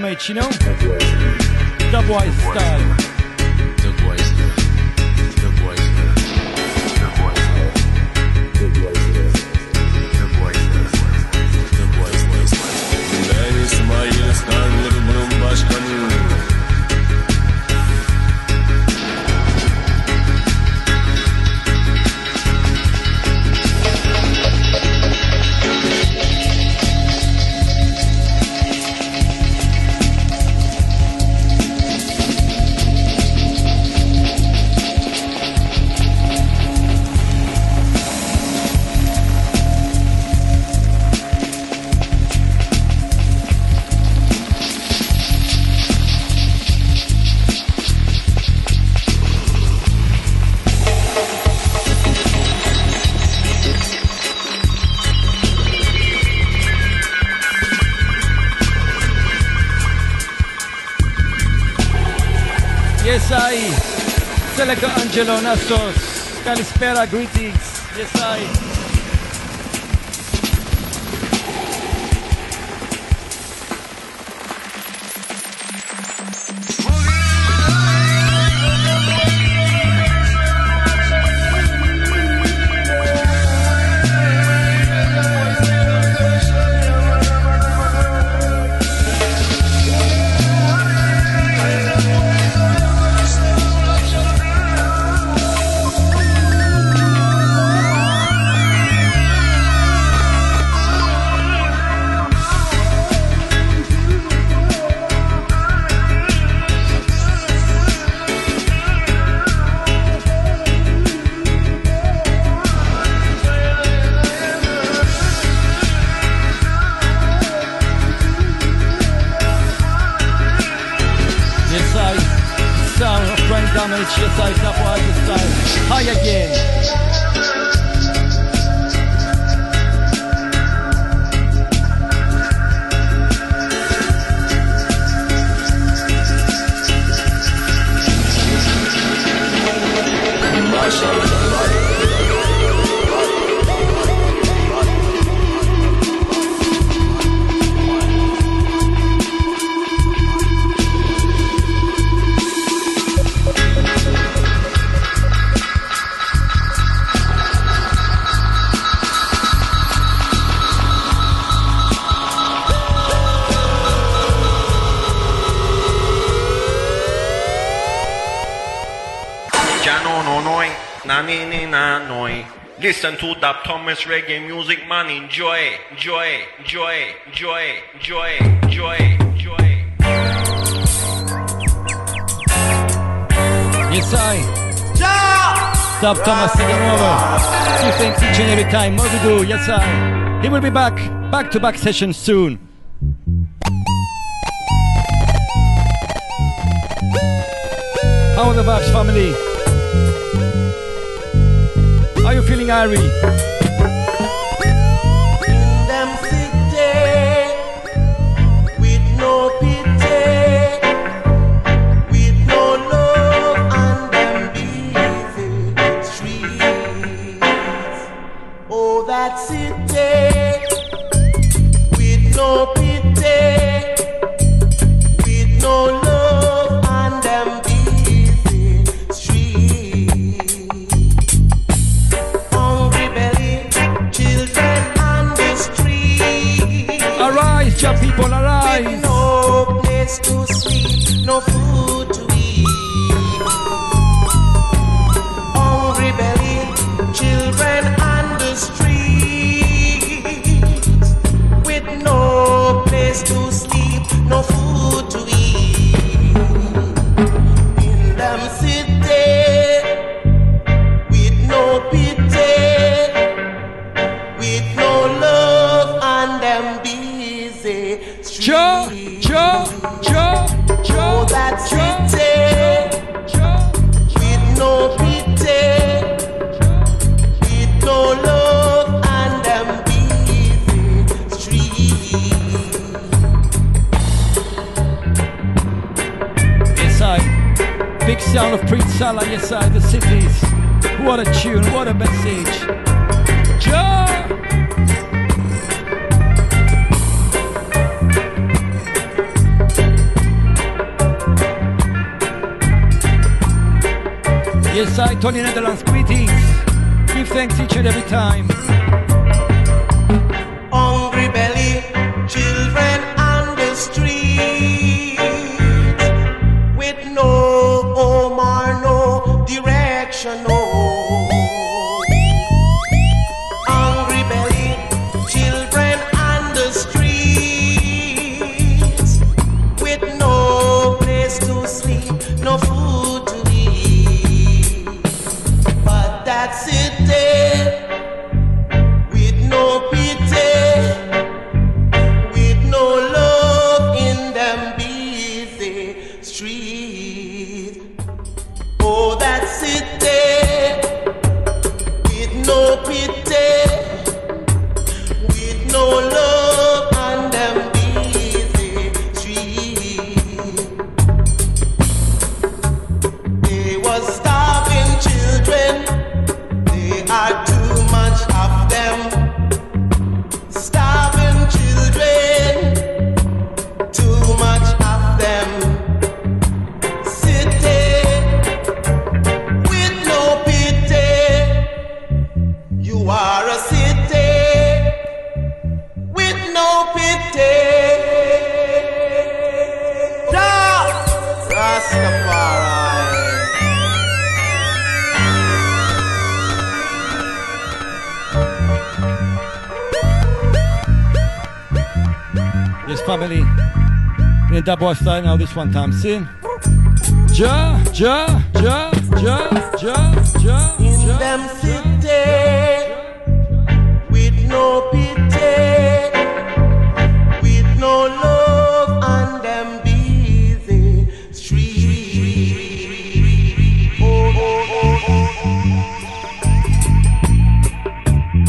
Palma you know. Angelo Nassos. Kalispera greetings. Yes, I. that Thomas Reggae music man enjoy, enjoy, enjoy, enjoy, enjoy, enjoy, enjoy. Yes I. Stop Thomas singing over. He thinks each and every time. What to do? Yes I. He will be back, back to back session soon. How the Vibes family? feeling Irie. Tony Nata this one time. See? Ja, ja, ja, ja, ja, ja. In ja, them city ja, with no pity, with no love and them busy streets. Oh, oh,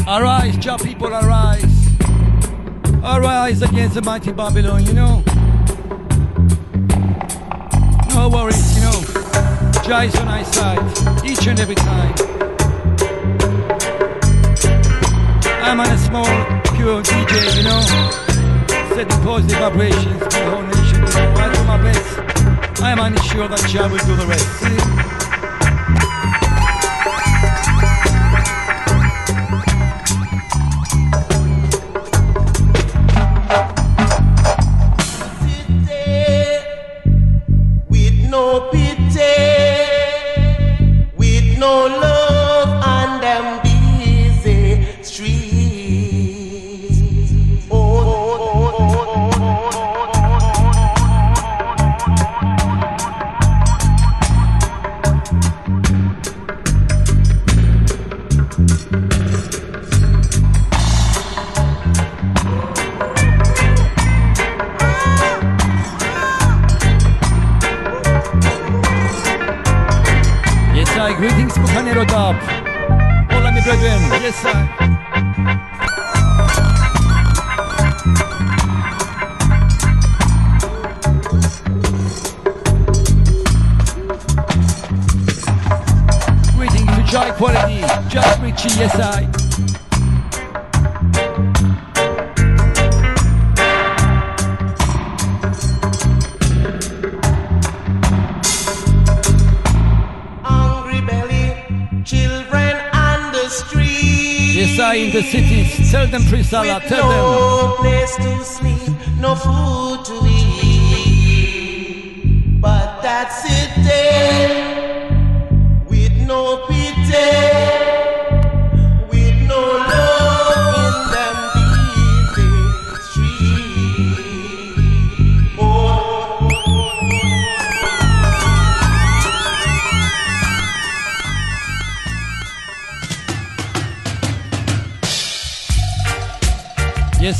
oh, arise, Jah people, arise. Arise against the mighty Babylon. Street. In the cities. Tell them, With tell them. no place to sleep, no food to eat. But that's it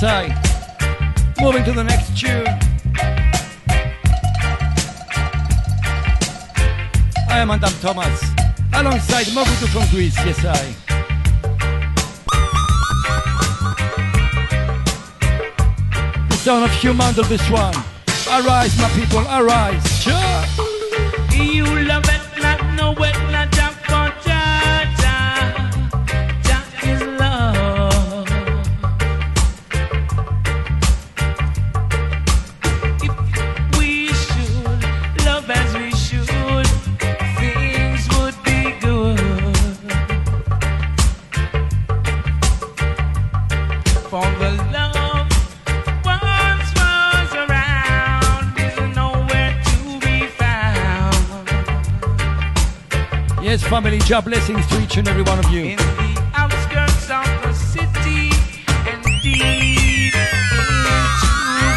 I. Moving to the next tune. I am Madame Thomas, alongside Mobutu from Greece. Yes, I. The sound of Humandal, this one. Arise, my people, arise. Sure. You love it, not know it, family, job blessings to each and every one of you. In the outskirts of the city and deep into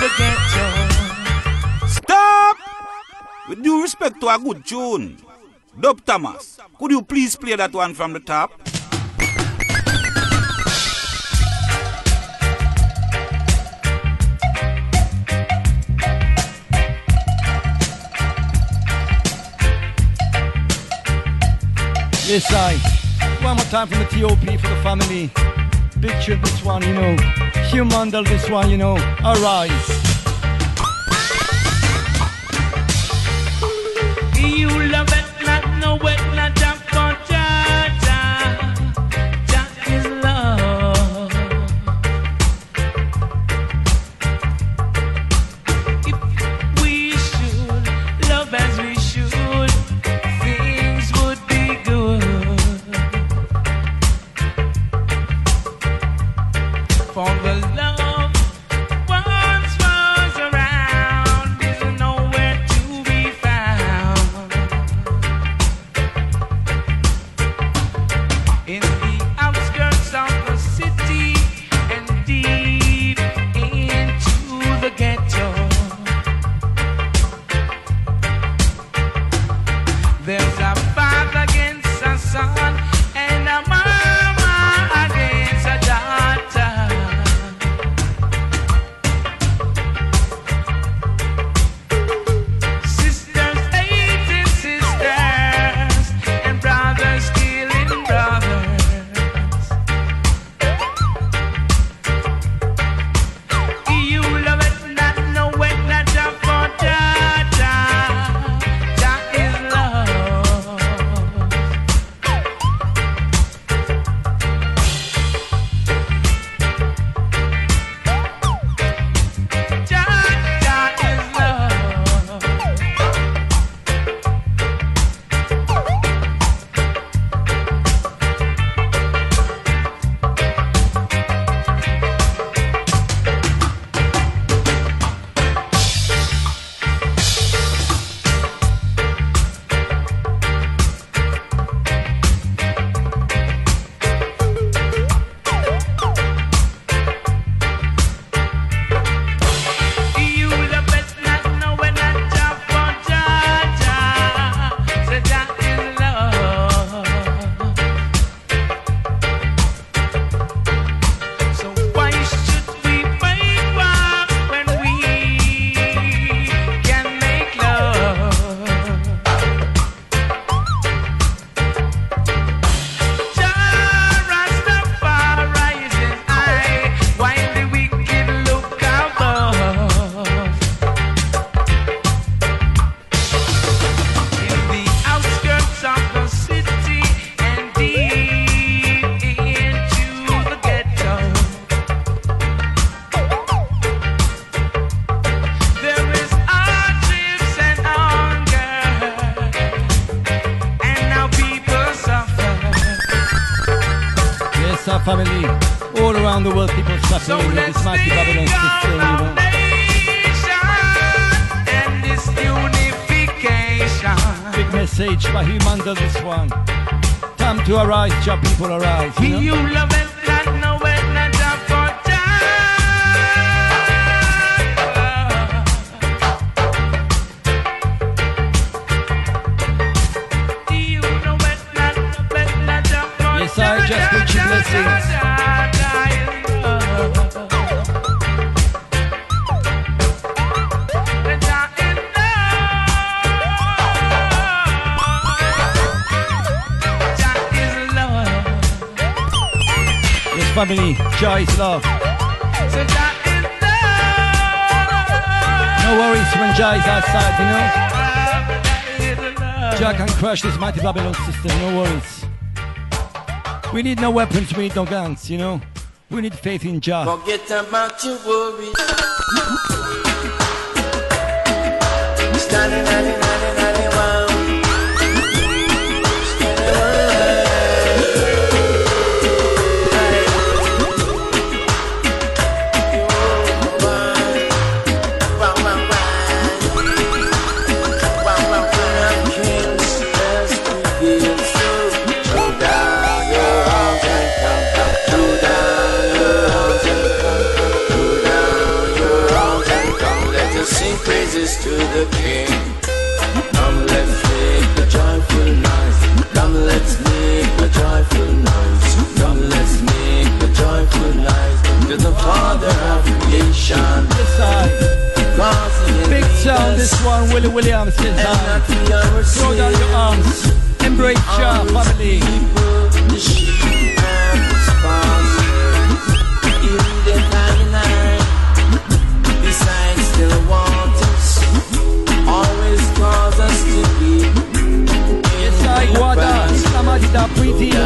the ghetto. Stop! With due respect to a good tune. Dub Thomas, could you please play that one from the top? Yes, I. One more time from the TOP for the family. Big tune, this one, you know. Humandal, this one, you know. Arise. You love family, Joy's love. No worries when Jah's outside, you know. Jai can crush this mighty Babylon system, no worries. We need no weapons, we need no guns, you know. We need faith in Jah. Forget about your worries. outside. Big sound, this one, Willie Williams inside. Throw down your arms, embrace your family. Water, somebody that pretty.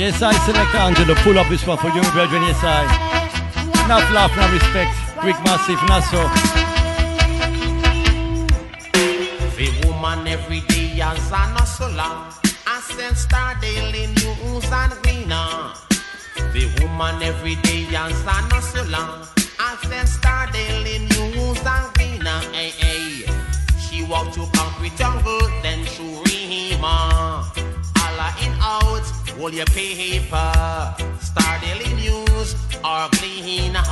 Yes, I select Angelo. Pull up this one for you, brethren. Yes, I. Enough laugh, no respect. Quick, massive, not so. The woman every day as an hustler. I send star daily news and Gleaner. The woman every day as an hustler. I send star daily news and Gleaner. Hey, hey. She walk to concrete jungle, then through Rima. In out, hold your paper. Star daily news or Gleaner.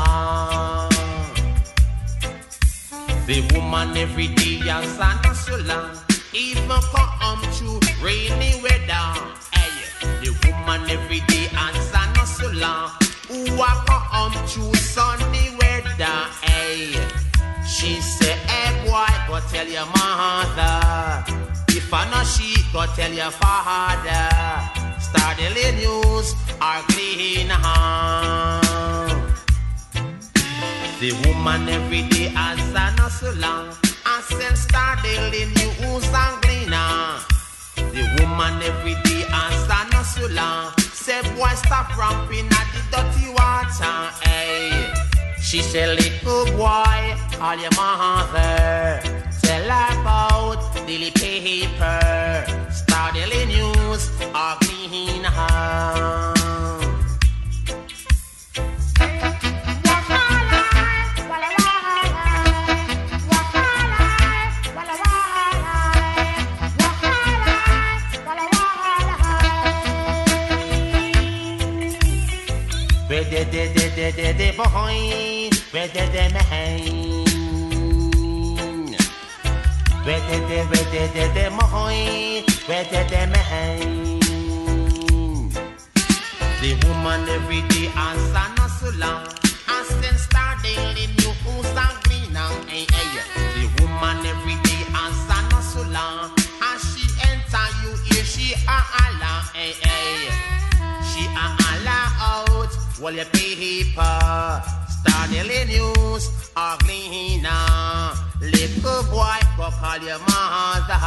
The woman every day as an hustler, even come um, to rainy weather. Hey, the woman every day as an hustler, who a come um, to sunny weather. Hey, she say, hey boy, go tell your mother. If I know she, go tell your father. Star daily news or Gleaner. The woman every day as an hustler. I sell star daily news and gleaner. The woman every day as an hustler. Say boy stop ramping at the dirty water. Hey. She say little boy, all your mother. Her about daily paper. Star daily news or Gleaner. Where de de de de de de boy, where de de man. Boy, where de de man. The woman every day as an hustler, as then star daily news and Gleaner. Hey, hey. The woman every day as an hustler, as she enter you hear she a Allah. Hey, hey. She a Allah out, while your paper. Daily news Gleaner. Little boy, go call your mother.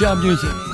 You music?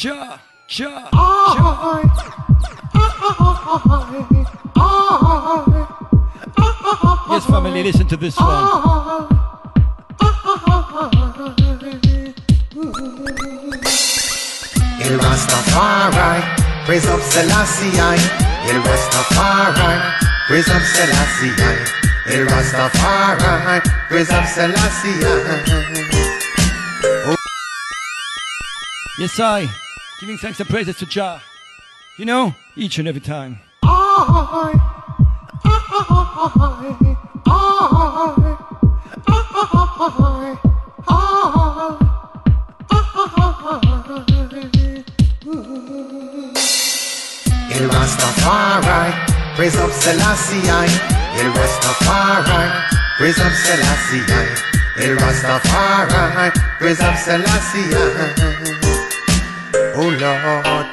Cha, cha, Yes, family, listen to this one. El Rastafari, praise up Selassie I. El Rastafari, praise up Selassie I. El Rastafari, praise up Selassie I. Yes, I. Giving thanks and praises to Jah. You know, each and every time. El Rastafari, praise up Selassie I. Rastafari, praise up Selassie I. Rastafari, praise up Selassie I. Oh Lord,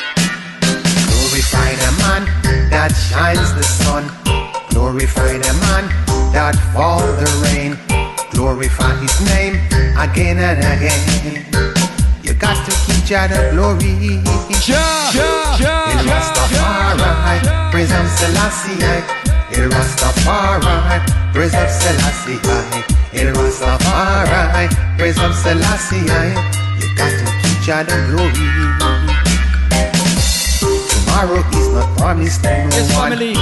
glorify the man that shines the sun. Glorify the man that fall the rain. Glorify his name again and again. You got to keep Jah the glory. Jah, Jah, Jah, El Rastafari, praise up Selassie I. El Rastafari, praise up Selassie I. El Rastafari, praise up Selassie Jah the glory. Tomorrow is not promised to no Yes, one. family.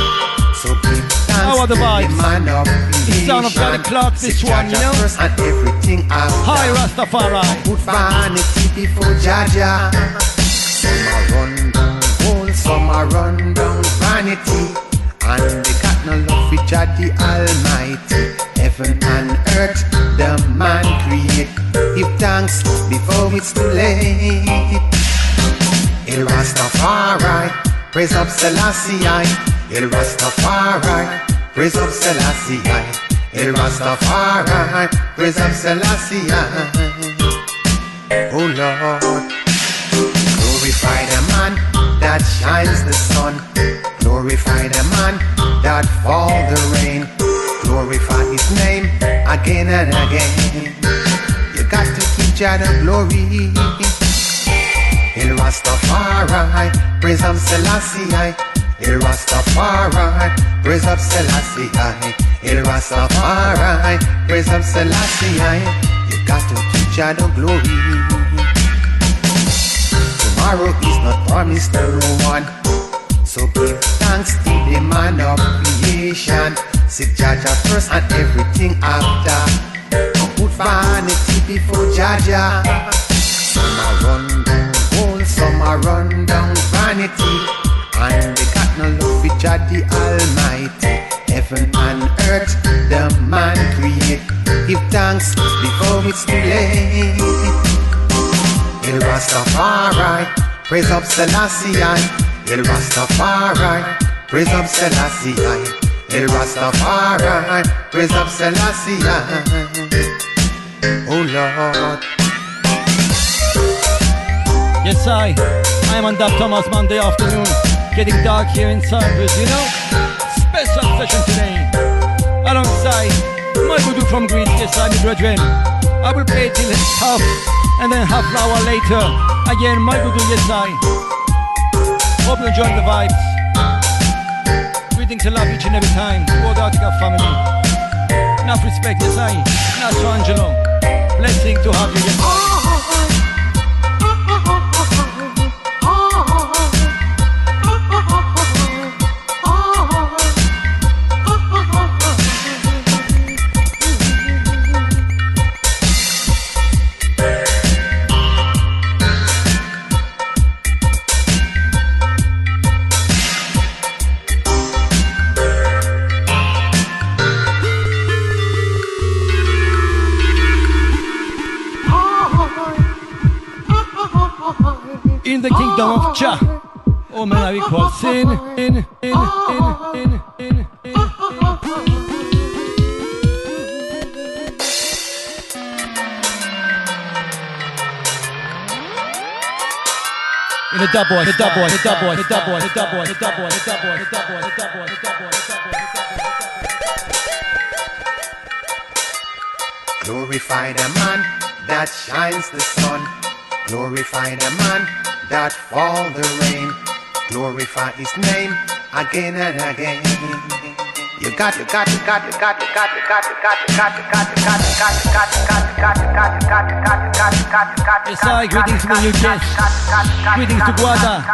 So give thanks How are the vibes? man of It's sound of creation. Johnny Clarke, this one, Jah you know? first and everything after. Hi, Rastafari. Put vanity before Jah Jah. Some are run down some are run down vanity. And got no love for Jah the Almighty. Heaven and earth, the man create. Give thanks before it's too late. El Rastafari, praise up Selassie I. El Rastafari, praise up Selassie I. El Rastafari, praise up Selassie I. Oh Lord, glorify the man that shines the sun. Glorify the man that fall the rain. Glorify his name again and again. You got to keep Jah the glory. El Rastafari, praise up Selassie I. El Rastafari, praise up Selassie I. El Rastafari, praise up Selassie. You got to keep Jah the glory. Tomorrow is not promised to no one. So give thanks to the man of creation. Seek Jah Jah first and everything after. Don't put vanity before Jah Jah. Some are run down hole, some are run down vanity. And they got no love for Jah the Almighty. Heaven and earth, the man create. Give thanks before it's too late. El Rastafari, praise up Selassie. El Rastafari, praise up Selassie I. El Rastafari, praise up Selassie I. Oh Lord. Yes, I. I am on Dub Thomas Monday afternoon. Getting dark here in Cyprus, you know? Special session today. Alongside my Voodoo from Greece, yes, I'm brethren. I will play till half and then half an hour later. Again, my Voodoo, yes, I. Hope you enjoy the vibes. Greeting to love each and every time. The Artica family. Enough respect, yes, I. Nacho Angelo. Blessing to have you, yes, kingdom of Jah. Oh man, I call sin, in, in, in, in, in, in. In a dub boy, the dub boy, the dub boy, the dub boy, the dub boy, the dub boy, the dub boy, the dub boy, the dub boy, the dub boy, the dub boy, Glorify the man that shines the sun. Glorify the man that fall the rain. Glorify his name again and again. You got, you got, you got, you got, you got, you got, you got, you got, you got, you got, you got, you got, you got, you got, you got, you got, you got, you got, you got, you got. Yes, I greetings to the new guests. Greetings to Guada.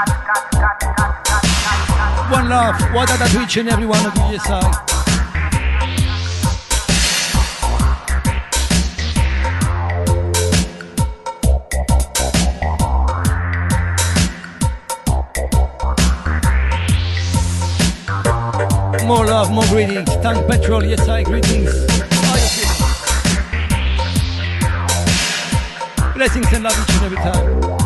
One love, Guada that to each and every one of you, yes, I. More love, more greetings. Tank Petrol, yes, I greetings. Blessings and love each and every time.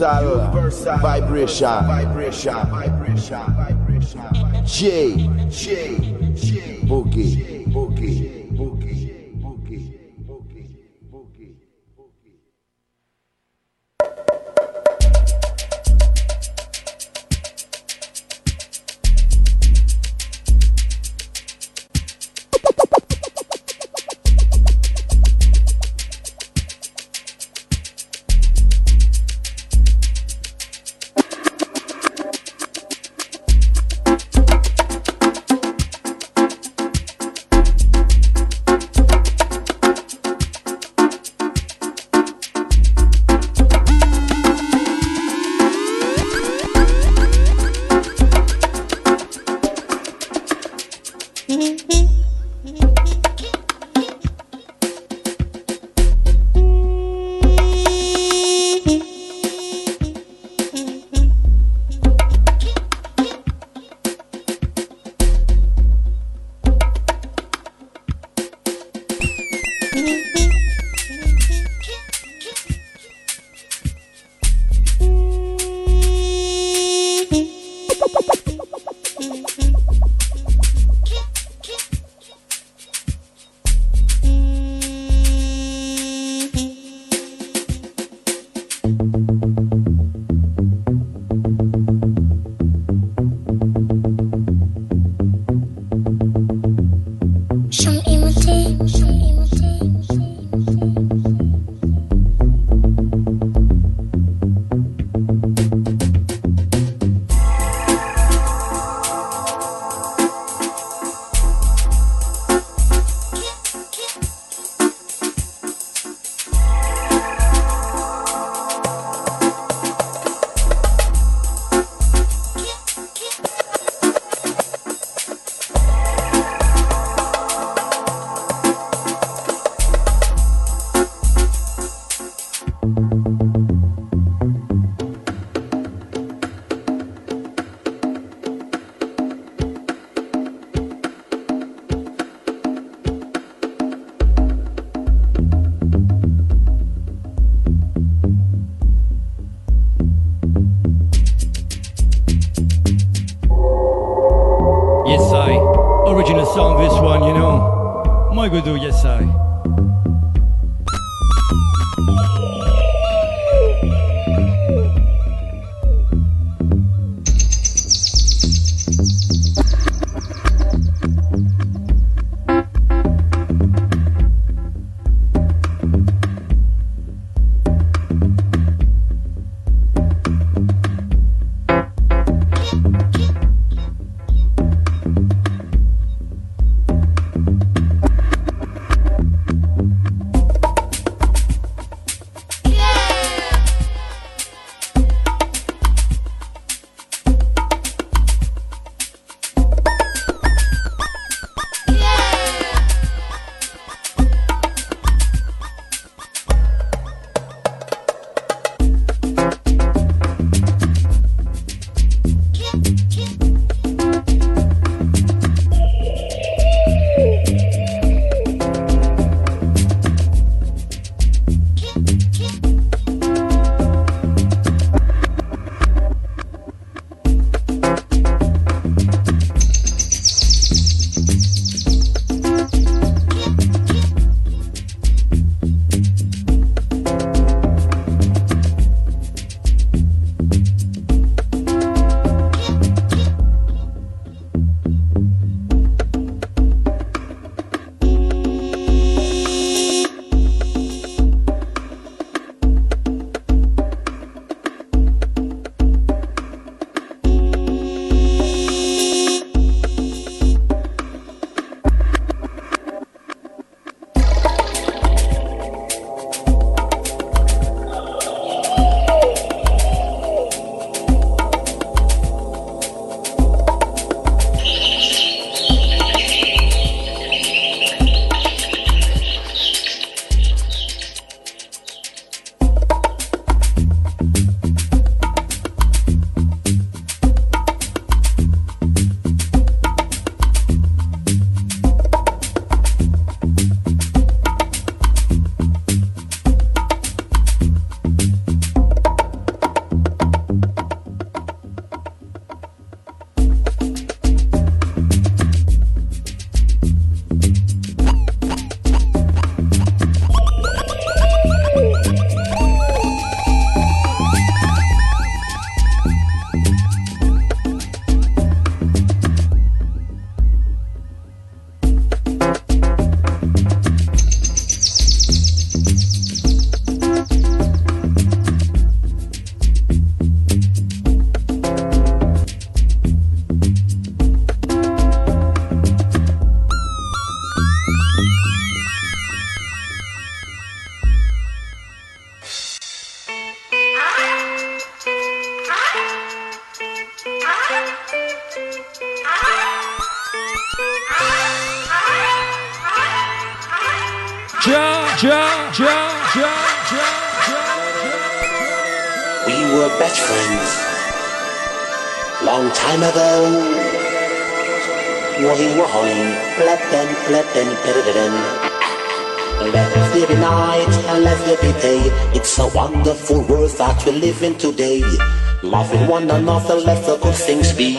Universal, vibration. Vibration. Vibration. Vibration. J. J. J. world that we live in today. Loving one another, let the good things be.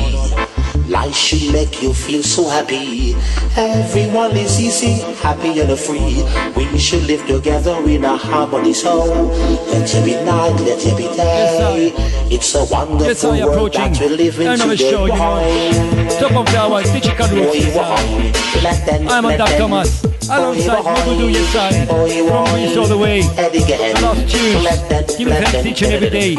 Life should make you feel so happy. Everyone is easy, happy and free. We should live together in a harmony. So let there be night, let there be day. It's a wonderful world that we live in end of the today. show, you know. Top of the hour, Digital Roots. I'm Doc Thomas, alongside Mugudu Yesai, from Greece all the way. The last give thanks each and every day.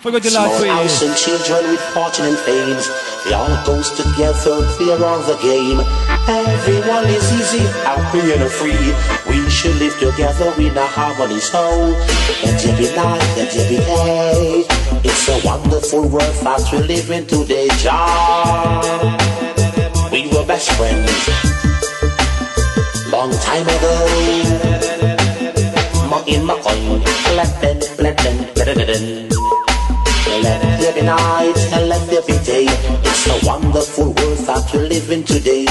Forgot the last way. house and children with fortune and fame. They all goes together, they're on the game. Everyone is easy, happy and free. We should live together in a harmony. So let be night, let be day. It's a wonderful world that we live in today. Jah, we were best friends long time ago. Ma in my coin, flatten, flatten, flatten. Let there be night and let there be day. It's a wonderful world that we live in today.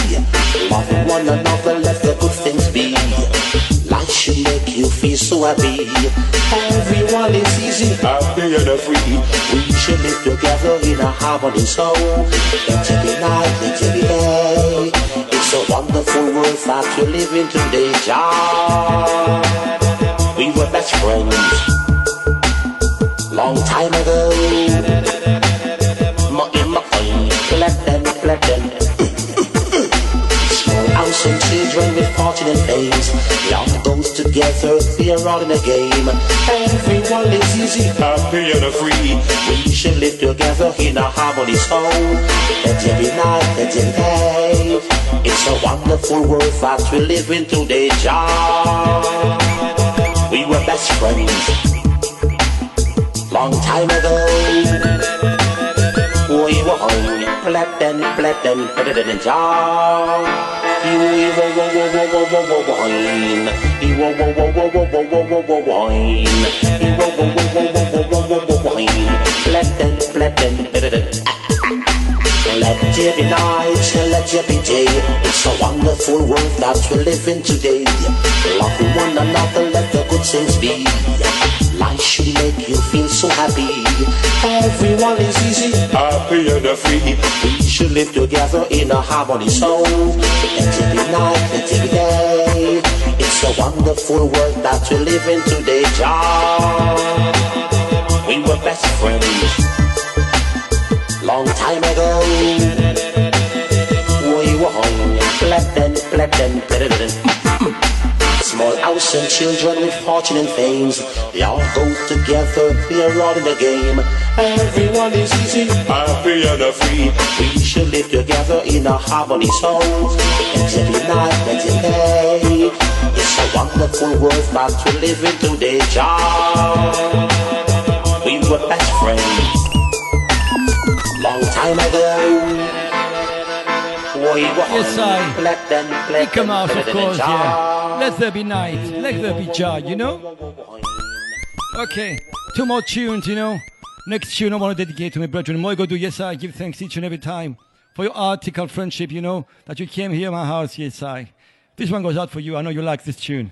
Loving one another, let the good things be. Life should make you feel so happy. Everyone is easy, happy and free. We should live together in a harmony. So let there be night, let there be day. A wonderful world that we live in today. Jah, we were best friends long time ago. Ma in my coin, flatten, flatten. Small house and children with fortune and fame. Goes together, they're all in a game. Everyone is easy, happy and free. We should live together in a harmony. So let there be night, there be day. It's a wonderful world that we live in today. Jah, we were best friends long time ago. We were home, flatten, flatten, flatten and wine. He wine. wine. Let them, let them. Let there be night, let there be day. It's a wonderful world that we live in today. Loving one another, let the good things be. Life should make you feel so happy. Everyone is easy, happy and free. We should live together in a harmony. So let be night, let be day. It's a wonderful world that we live in today. Jah, we were best friends long time ago. We were hung, flatten, flatten, flatten. Small house and children with fortune and fame. They all go together, they're all in the game. Everyone is easy, happy and free. We should live together in a harmony. So let there night, let there. It's a wonderful world that we live in today. Jah, we were best friends long time ago. Yes, I. flatten, Come out, of course, yeah. Let there be night, let there be jar, you know? Okay, two more tunes, you know? Next tune I want to dedicate to my brethren. Moi go do, yes, I give thanks each and every time for your article friendship, you know, that you came here my house, yes, I. This one goes out for you. I know you like this tune.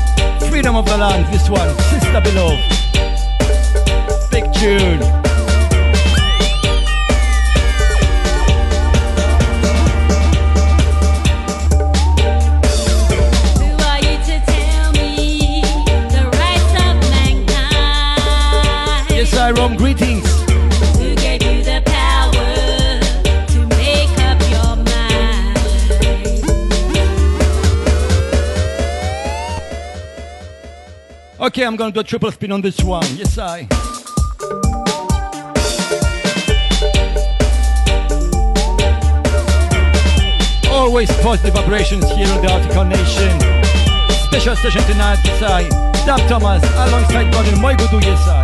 Freedom of the Land, this one, Sister below, Big tune. Yes, I Rome, greetings. Okay, I'm gonna do a triple spin on this one. Yes, I. Always positive vibrations here on the Article Nation. Special session tonight, yes, I. Dab Thomas alongside Gordon Moigudu, yes, I.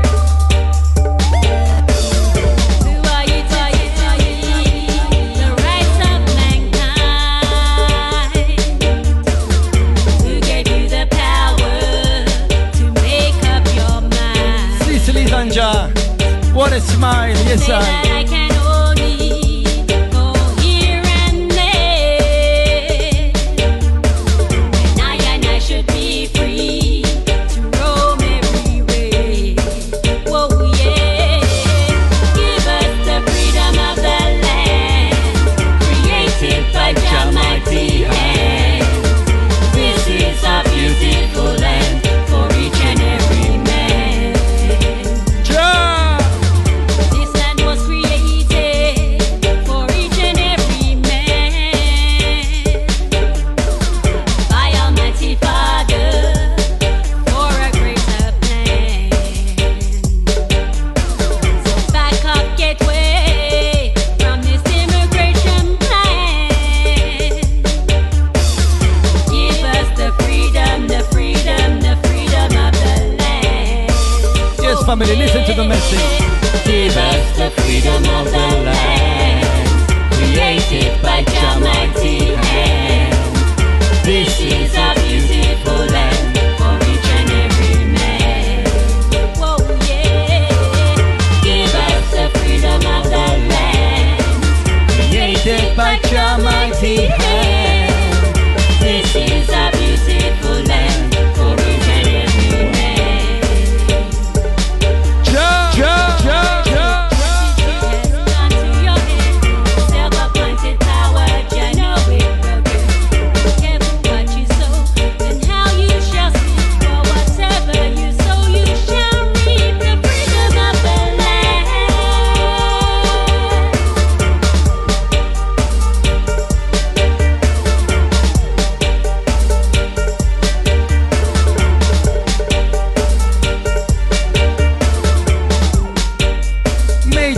What a smile, yes I.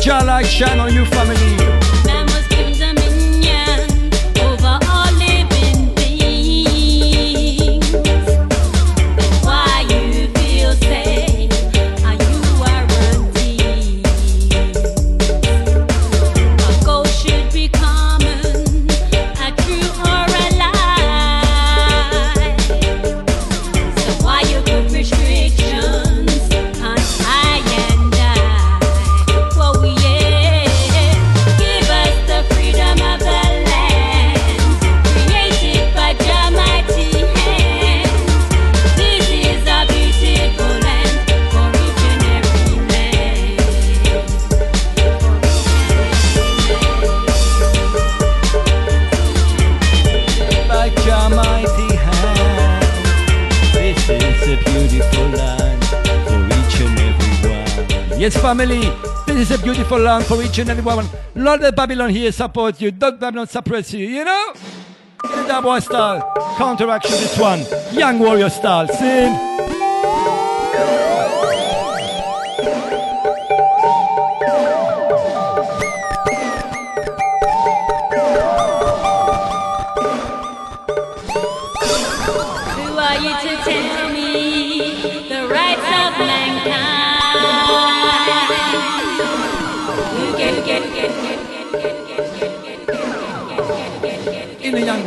Shall I shine on you, family? family. This is a beautiful land for each and every one. Lord of Babylon here supports you. Don't Babylon suppress you, you know? In the style. Counteraction this one. Young warrior style. Sing.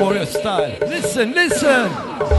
warrior style. Listen, listen.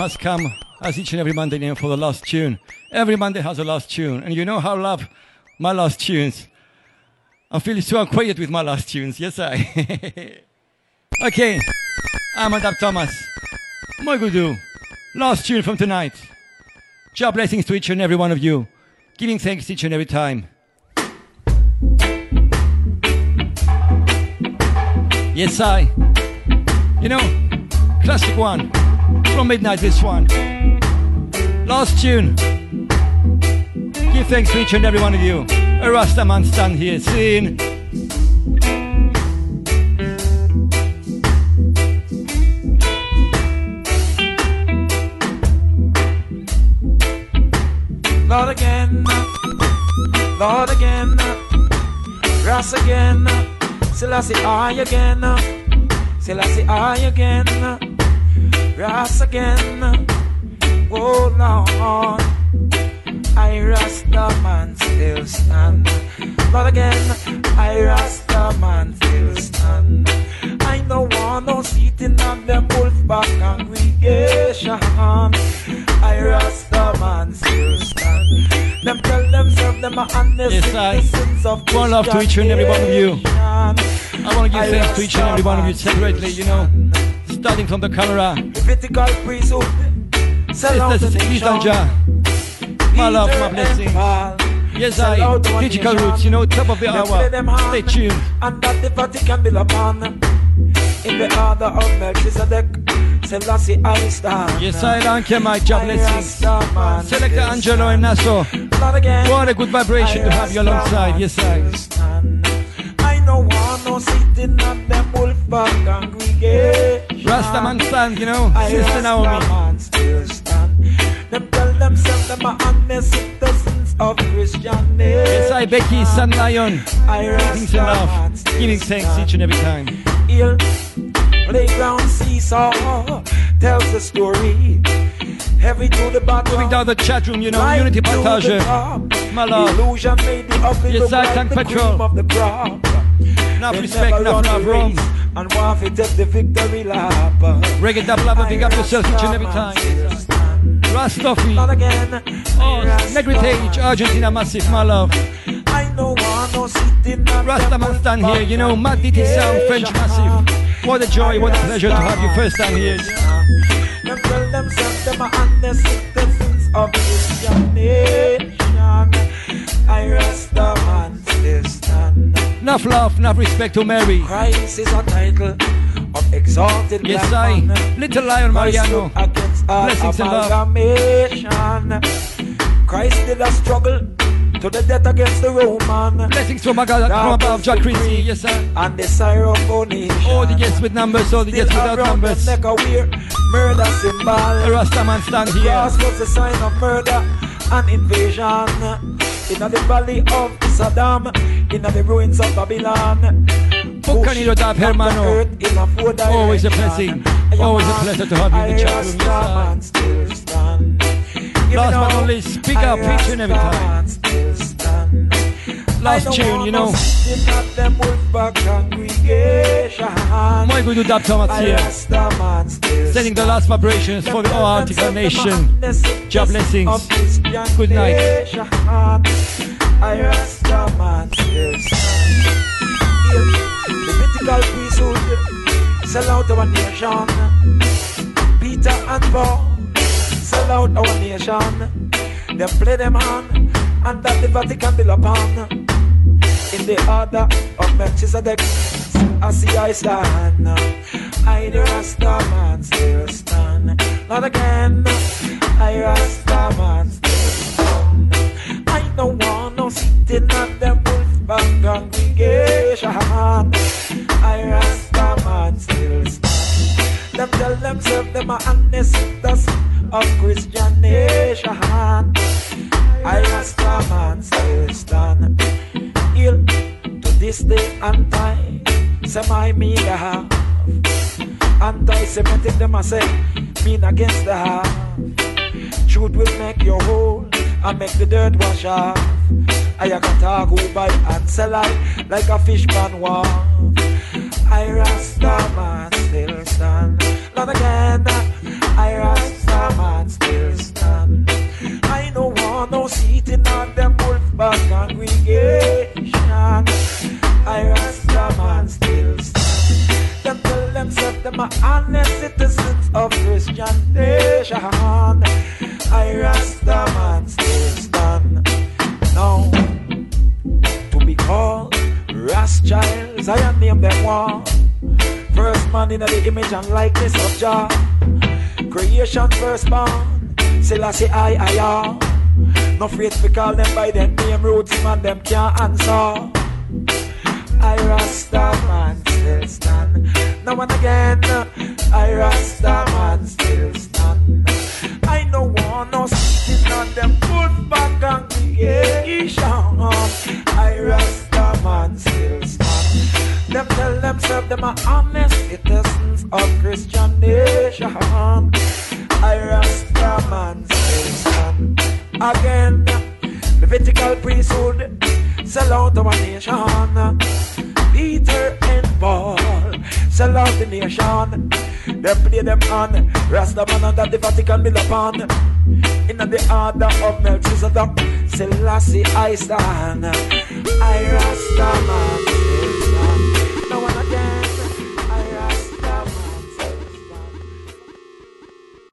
Has come, as each and every Monday now, for the last tune. Every Monday has a last tune, and you know how I love my last tunes. I'm feeling so quiet with my last tunes, yes I. okay, I'm Adap Thomas. My do. Last tune from tonight. Job blessings to each and every one of you. Giving thanks each and every time. Yes, I. You know, classic one. From midnight, this one. Last tune. Give thanks to each and every one of you. A Rasta man stand here saying. Lord again, Lord again, Ras again, Selassie I again, Selassie I again, Ras again, oh Lord, I Rasta man still stand. Lord again, I Rasta man still stand. I don't want no seating on them wolf back congregation. I Rasta man still stand. Them tell themselves them are honest Yes, I. citizens of One love to each and every one of you. I want to give thanks to each and every one of you separately, you know. Starting from the camera. Levitical priesthood. Oh. Sell out the Sisters, nation. My love, my blessings. Yes, I. Digital roots, you know, top of the hour. Stay tuned. And that the Vatican build upon In the order of Melchizedek Selassie I stand Yes, I don't care, my job blessings. Rasta man Selector Angelo and Nassau. What a good vibration to have you alongside. Yes, I. I no sitting on them wolf congregation Rasta man stand, you know. I Sister Naomi. still stand Them tell themselves them are honest citizens of Christian Yes, I, Becky, ah. Sun Lion. I Things in love. Giving thanks each and every time. Here, playground seesaw tells the story. Heavy to the bottom. Moving down the chat room, you know, Right Unity Partage. My love. Illusion made the ugly Yes, look I like the cream of the crop. Enough They respect, enough love, Rome. And want to take the victory lap. Reggae dub lover, big up yourself each and every time. Again. Oh, Negritage, Argentina massive, my love. I know one no sitting Rastaman stand here, you know, Mad DT sound, French massive. What a joy, what a pleasure to have you first time here. Them tell themselves them are honest citizens of Christian nation. I rest the man still stand. Enough love, enough respect to Mary. Christ is a title of exalted Yes, I. man. Little Lion Christ Mariano. stood against all Blessings and love. Christ did a struggle to the death against the Roman. Blessings from, God, from above, Jack Chrissy. Yes, sir. And the Syrophoenician. All the guests with numbers, all the guests without numbers. neck a wear murder symbol. Rastaman stand The here. cross was a sign of murder and invasion. In the valley of Saddam, in the ruins of Babylon. Bucanito Tap, hermano. In a four Always a blessing. Always a pleasure to have you in the chat room. Rastaman Yes, still stand. sir. Last but not least, big up each and every time. Last tune, you know. My good Dab Thomas here. Sending the last vibrations for the Antarctica Nation. Job blessings. Good night. I rest the man still stand. Levitical priesthood sell out our nation. Peter and Paul sell out our nation. Them play them on, and that the Vatican build upon. In the order of Melchizedek, I see I stand. I the Rasta man still stand. Not again. I Rasta man still stand. I don't want no sitting at them wolfpack congregation. I Rasta man still stand. Them tell themselves them are ancestors of Christian nation. I Rasta man still stand. Ill to this day and time. Say me the half. Anti-Semitic them a say mean against the half. Truth will make you whole and make the dirt wash off. I can talk who buy and sell I like a fish pan wall. I Rasta man still stand. Not again. I Rasta in on them wolfpack congregation. I Rasta man still stand. Them tell themselves them are honest citizens of Christian nation. I Rasta man still stand. Now to be called Rothschilds, I am name them one. First man in the image and likeness of Jah. Creation firstborn, Selassie I, I am. No afraid to call them by them name roots, man, them can't answer. I Rasta man still stand. Now and again, I Rasta man still stand. I no want no sitting on them footback congregation. I Rasta man still stand. Them tell themselves them are honest citizens of Christian nation. I Rasta man still stand. Again, Levitical priesthood sell out our nation. Peter and Paul sell out the nation. They play them on Rasta man under the Vatican build upon. In the order of Melchizedek, Selassie I stand. I Rasta man